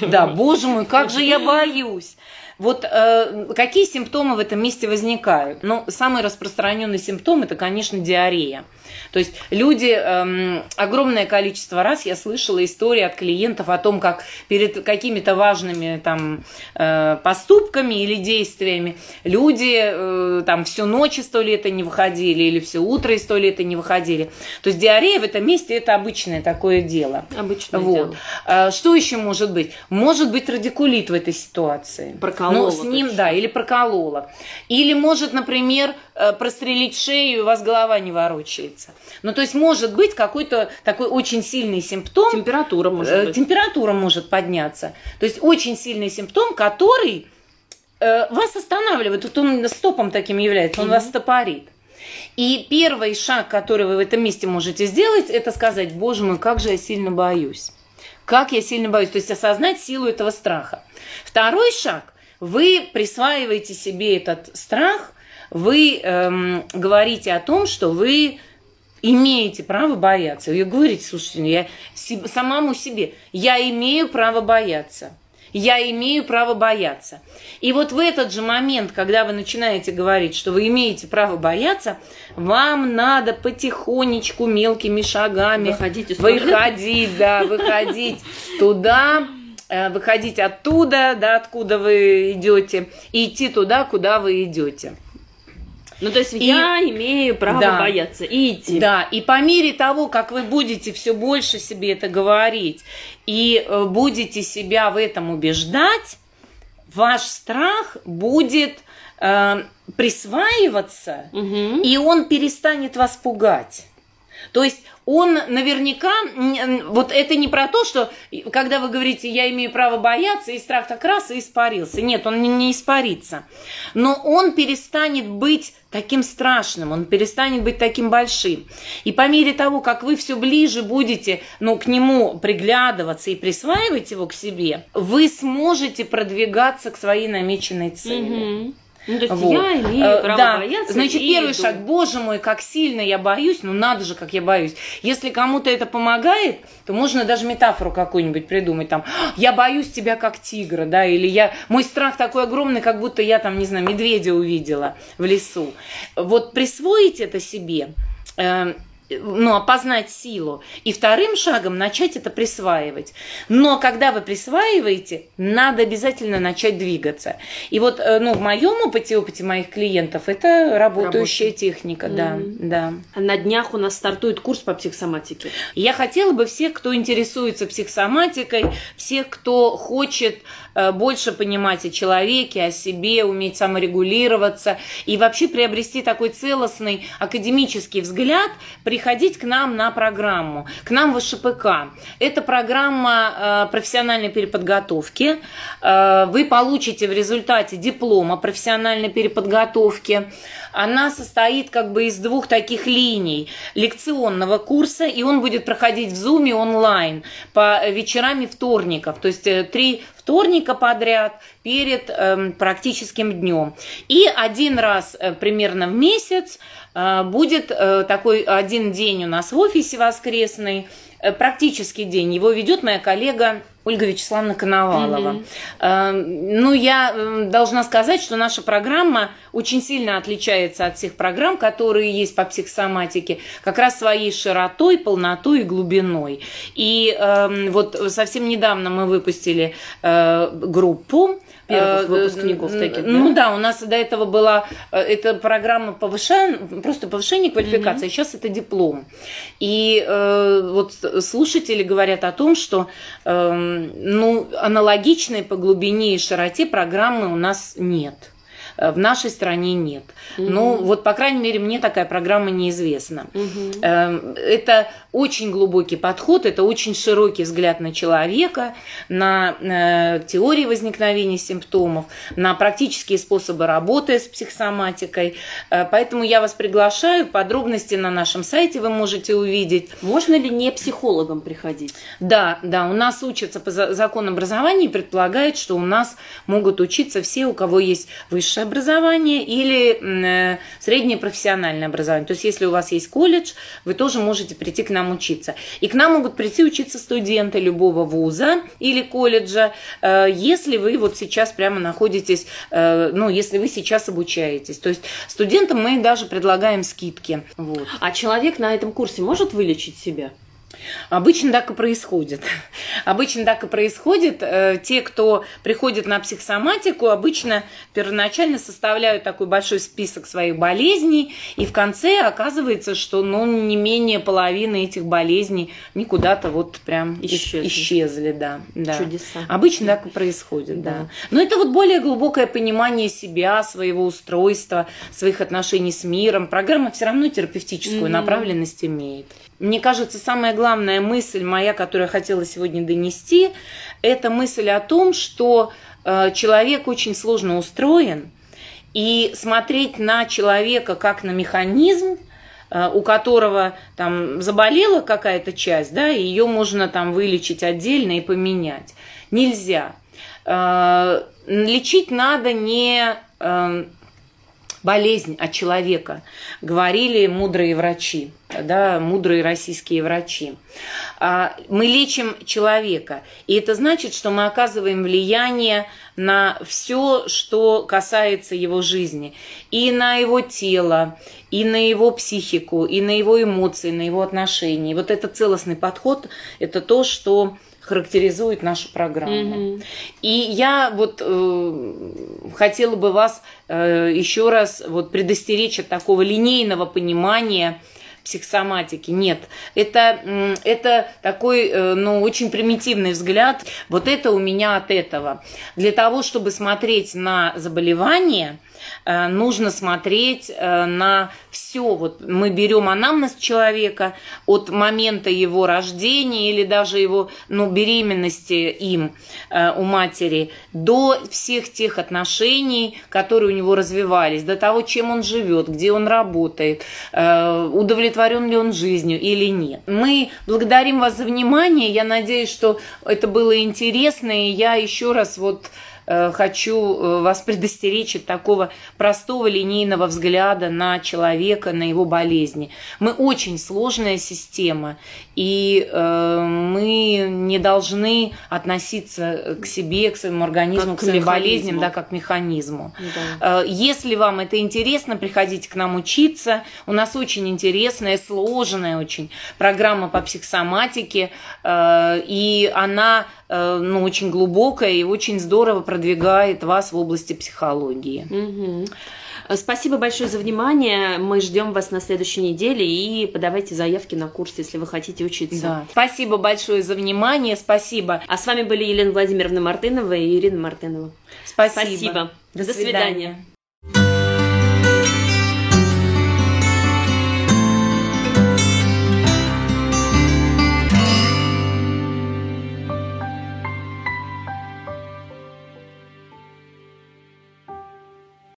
Speaker 2: Да, боже мой, как же я боюсь. Вот э, какие симптомы в этом месте возникают? Ну, самый распространенный симптом это, конечно, диарея. То есть люди, эм, огромное количество раз я слышала истории от клиентов о том, как перед какими-то важными там э, поступками или действиями люди э, там всю ночь из туалета не выходили или все утро из туалета не выходили. То есть диарея в этом месте это обычное такое дело.
Speaker 1: Обычное
Speaker 2: вот.
Speaker 1: дело.
Speaker 2: А, что еще может быть? Может быть радикулит в этой ситуации.
Speaker 1: Проколола.
Speaker 2: Но с ним,
Speaker 1: точно.
Speaker 2: да, или проколола. Или может, например, э, прострелить шею, и у вас голова не ворочается. Ну, то есть может быть какой-то такой очень сильный симптом.
Speaker 1: Температура может
Speaker 2: Э,
Speaker 1: быть.
Speaker 2: Температура может подняться. То есть очень сильный симптом, который э, вас останавливает. Вот он стопом таким является, он
Speaker 1: Мгм.
Speaker 2: вас стопорит. И первый шаг, который вы в этом месте можете сделать, это сказать, боже мой, как же я сильно боюсь. Как я сильно боюсь. То есть осознать силу этого страха. Второй шаг. Вы присваиваете себе этот страх, вы эм, говорите о том, что вы имеете право бояться. Вы говорите, слушайте, ну, я се- самому себе, я имею право бояться. Я имею право бояться. И вот в этот же момент, когда вы начинаете говорить, что вы имеете право бояться, вам надо потихонечку, мелкими шагами
Speaker 1: Выходить
Speaker 2: выходить, да, выходить туда, выходить оттуда, да, откуда вы идете, и идти туда, куда вы идете.
Speaker 1: Ну, то есть
Speaker 2: И-
Speaker 1: я имею право
Speaker 2: Да.
Speaker 1: бояться и идти.
Speaker 2: Да, и по мере того, как вы будете все больше себе это говорить и э, будете себя в этом убеждать, ваш страх будет э, присваиваться,
Speaker 1: Мгм.
Speaker 2: и он перестанет вас пугать. То есть он наверняка, вот это не про то, что когда вы говорите, я имею право бояться, и страх так раз и испарился. Нет, он не, испарится. Но он перестанет быть таким страшным, он перестанет быть таким большим. И по мере того, как вы все ближе будете ну, к нему приглядываться и присваивать его к себе, вы сможете продвигаться к своей намеченной цели.
Speaker 1: Мгм. Ну, то есть
Speaker 2: Вот.
Speaker 1: я имею
Speaker 2: Э,
Speaker 1: право
Speaker 2: да.
Speaker 1: бояться.
Speaker 2: Значит, первый
Speaker 1: иду.
Speaker 2: шаг, боже мой, как сильно я боюсь, ну надо же, как я боюсь. Если кому-то это помогает, то можно даже метафору какую-нибудь придумать, там, я боюсь тебя как тигра, да, или я, мой страх такой огромный, как будто я там, не знаю, медведя увидела в лесу. Вот присвоить это себе, э, ну, опознать силу. И вторым шагом начать это присваивать. Но когда вы присваиваете, надо обязательно начать двигаться. И вот, э, ну, в моем опыте, опыте моих клиентов, это работающая техника, да,
Speaker 1: Мгм.
Speaker 2: да.
Speaker 1: На днях у нас стартует курс по психосоматике.
Speaker 2: Я хотела бы всех, кто интересуется психосоматикой, всех, кто хочет больше понимать о человеке, о себе, уметь саморегулироваться и вообще приобрести такой целостный академический взгляд, приходить к нам на программу, к нам в ШПК. Это программа э, профессиональной переподготовки. Э, Вы получите в результате диплома профессиональной переподготовки. Она состоит как бы из двух таких линий лекционного курса, и он будет проходить в Zoom онлайн по вечерами вторников, то есть э, три вторника подряд перед эм, практическим днем. И один раз э, примерно в месяц э, будет э, такой один день у нас в офисе воскресный, э, практический день. Его ведет моя коллега Ольга Вячеславовна Коновалова. Э, Ну, я э, должна сказать, что наша программа очень сильно отличается от всех программ, которые есть по психосоматике, как раз своей широтой, полнотой и глубиной. И э, вот совсем недавно мы выпустили э, группу
Speaker 1: Первых
Speaker 2: э,
Speaker 1: выпускников
Speaker 2: э,
Speaker 1: таких,
Speaker 2: Ну
Speaker 1: да?
Speaker 2: у нас до этого была э, эта программа повышения, просто повышение квалификации, сейчас это диплом. И э, вот слушатели говорят о том, что э, ну, аналогичной по глубине и широте программы у нас нет. Э, В нашей стране нет. Ну,
Speaker 1: Мгм.
Speaker 2: вот, по крайней мере, мне такая программа неизвестна. Эм, Это очень глубокий подход, это очень широкий взгляд на человека, на э, теории возникновения симптомов, на практические способы работы с психосоматикой. Э, Поэтому я вас приглашаю. Подробности на нашем сайте вы можете увидеть.
Speaker 1: Можно ли не психологом приходить?
Speaker 2: Да, да, у нас учатся по за- закону образования и предполагает, что у нас могут учиться все, у кого есть высшее высшее образование или э, среднее профессиональное образование. То есть, если у вас есть колледж, вы тоже можете прийти к нам учиться. И к нам могут прийти учиться студенты любого вуза или колледжа, э, если вы вот сейчас прямо находитесь, э, ну, если вы сейчас обучаетесь. То есть, студентам мы даже предлагаем скидки.
Speaker 1: Вот. А человек на этом курсе может вылечить себя?
Speaker 2: Обычно так и происходит. Обычно так и происходит. Э, те, кто приходит на психосоматику, обычно первоначально составляют такой большой список своих болезней, и в конце оказывается, что ну, не менее половины этих болезней никуда-то вот прям исчезли. исчезли да, да.
Speaker 1: Чудеса.
Speaker 2: Обычно так и происходит, да. да. Но это вот более глубокое понимание себя, своего устройства, своих отношений с миром. Программа все равно терапевтическую mm-hmm. направленность имеет. Мне кажется, самая главная мысль моя, которую я хотела сегодня донести, это мысль о том, что э, человек очень сложно устроен, и смотреть на человека как на механизм, э, у которого там заболела какая-то часть, да, ее можно там вылечить отдельно и поменять. Нельзя. Э, лечить надо не болезнь от человека, говорили мудрые врачи, да, мудрые российские врачи. А, мы лечим человека, и это значит, что мы оказываем влияние на все, что касается его жизни, и на его тело, и на его психику, и на его эмоции, на его отношения. вот этот целостный подход – это то, что характеризует нашу программу. Mm-hmm. И я вот э, хотела бы вас э, еще раз вот предостеречь от такого линейного понимания психосоматики. Нет, это, это такой, э, ну, очень примитивный взгляд. Вот это у меня от этого. Для того, чтобы смотреть на заболевание – Э, нужно смотреть э, на все. Вот мы берем анамнез человека от момента его рождения или даже его ну, беременности им у матери до всех тех отношений, которые у него развивались, до того, чем он живет, где он работает, удовлетворен ли он жизнью или нет. Мы благодарим вас за внимание. Я надеюсь, что это было интересно, и я еще раз вот хочу э, вас предостеречь от такого простого линейного взгляда на человека, на его болезни. Мы очень сложная система, и э, мы не должны относиться к себе, к своему организму, как к своим болезням, да, как к механизму. Да. Если вам это интересно, приходите к нам учиться. У нас очень интересная, сложная очень программа по психосоматике, и она ну, очень глубокая и очень здорово продвигает вас в области психологии.
Speaker 1: Угу. Спасибо большое за внимание. Мы ждем вас на следующей неделе и подавайте заявки на курс, если вы хотите учиться.
Speaker 2: Да. Спасибо большое за внимание. Спасибо.
Speaker 1: А с вами были Елена Владимировна Мартынова и Ирина Мартынова.
Speaker 2: Спасибо.
Speaker 1: Спасибо.
Speaker 2: До, До свидания. свидания.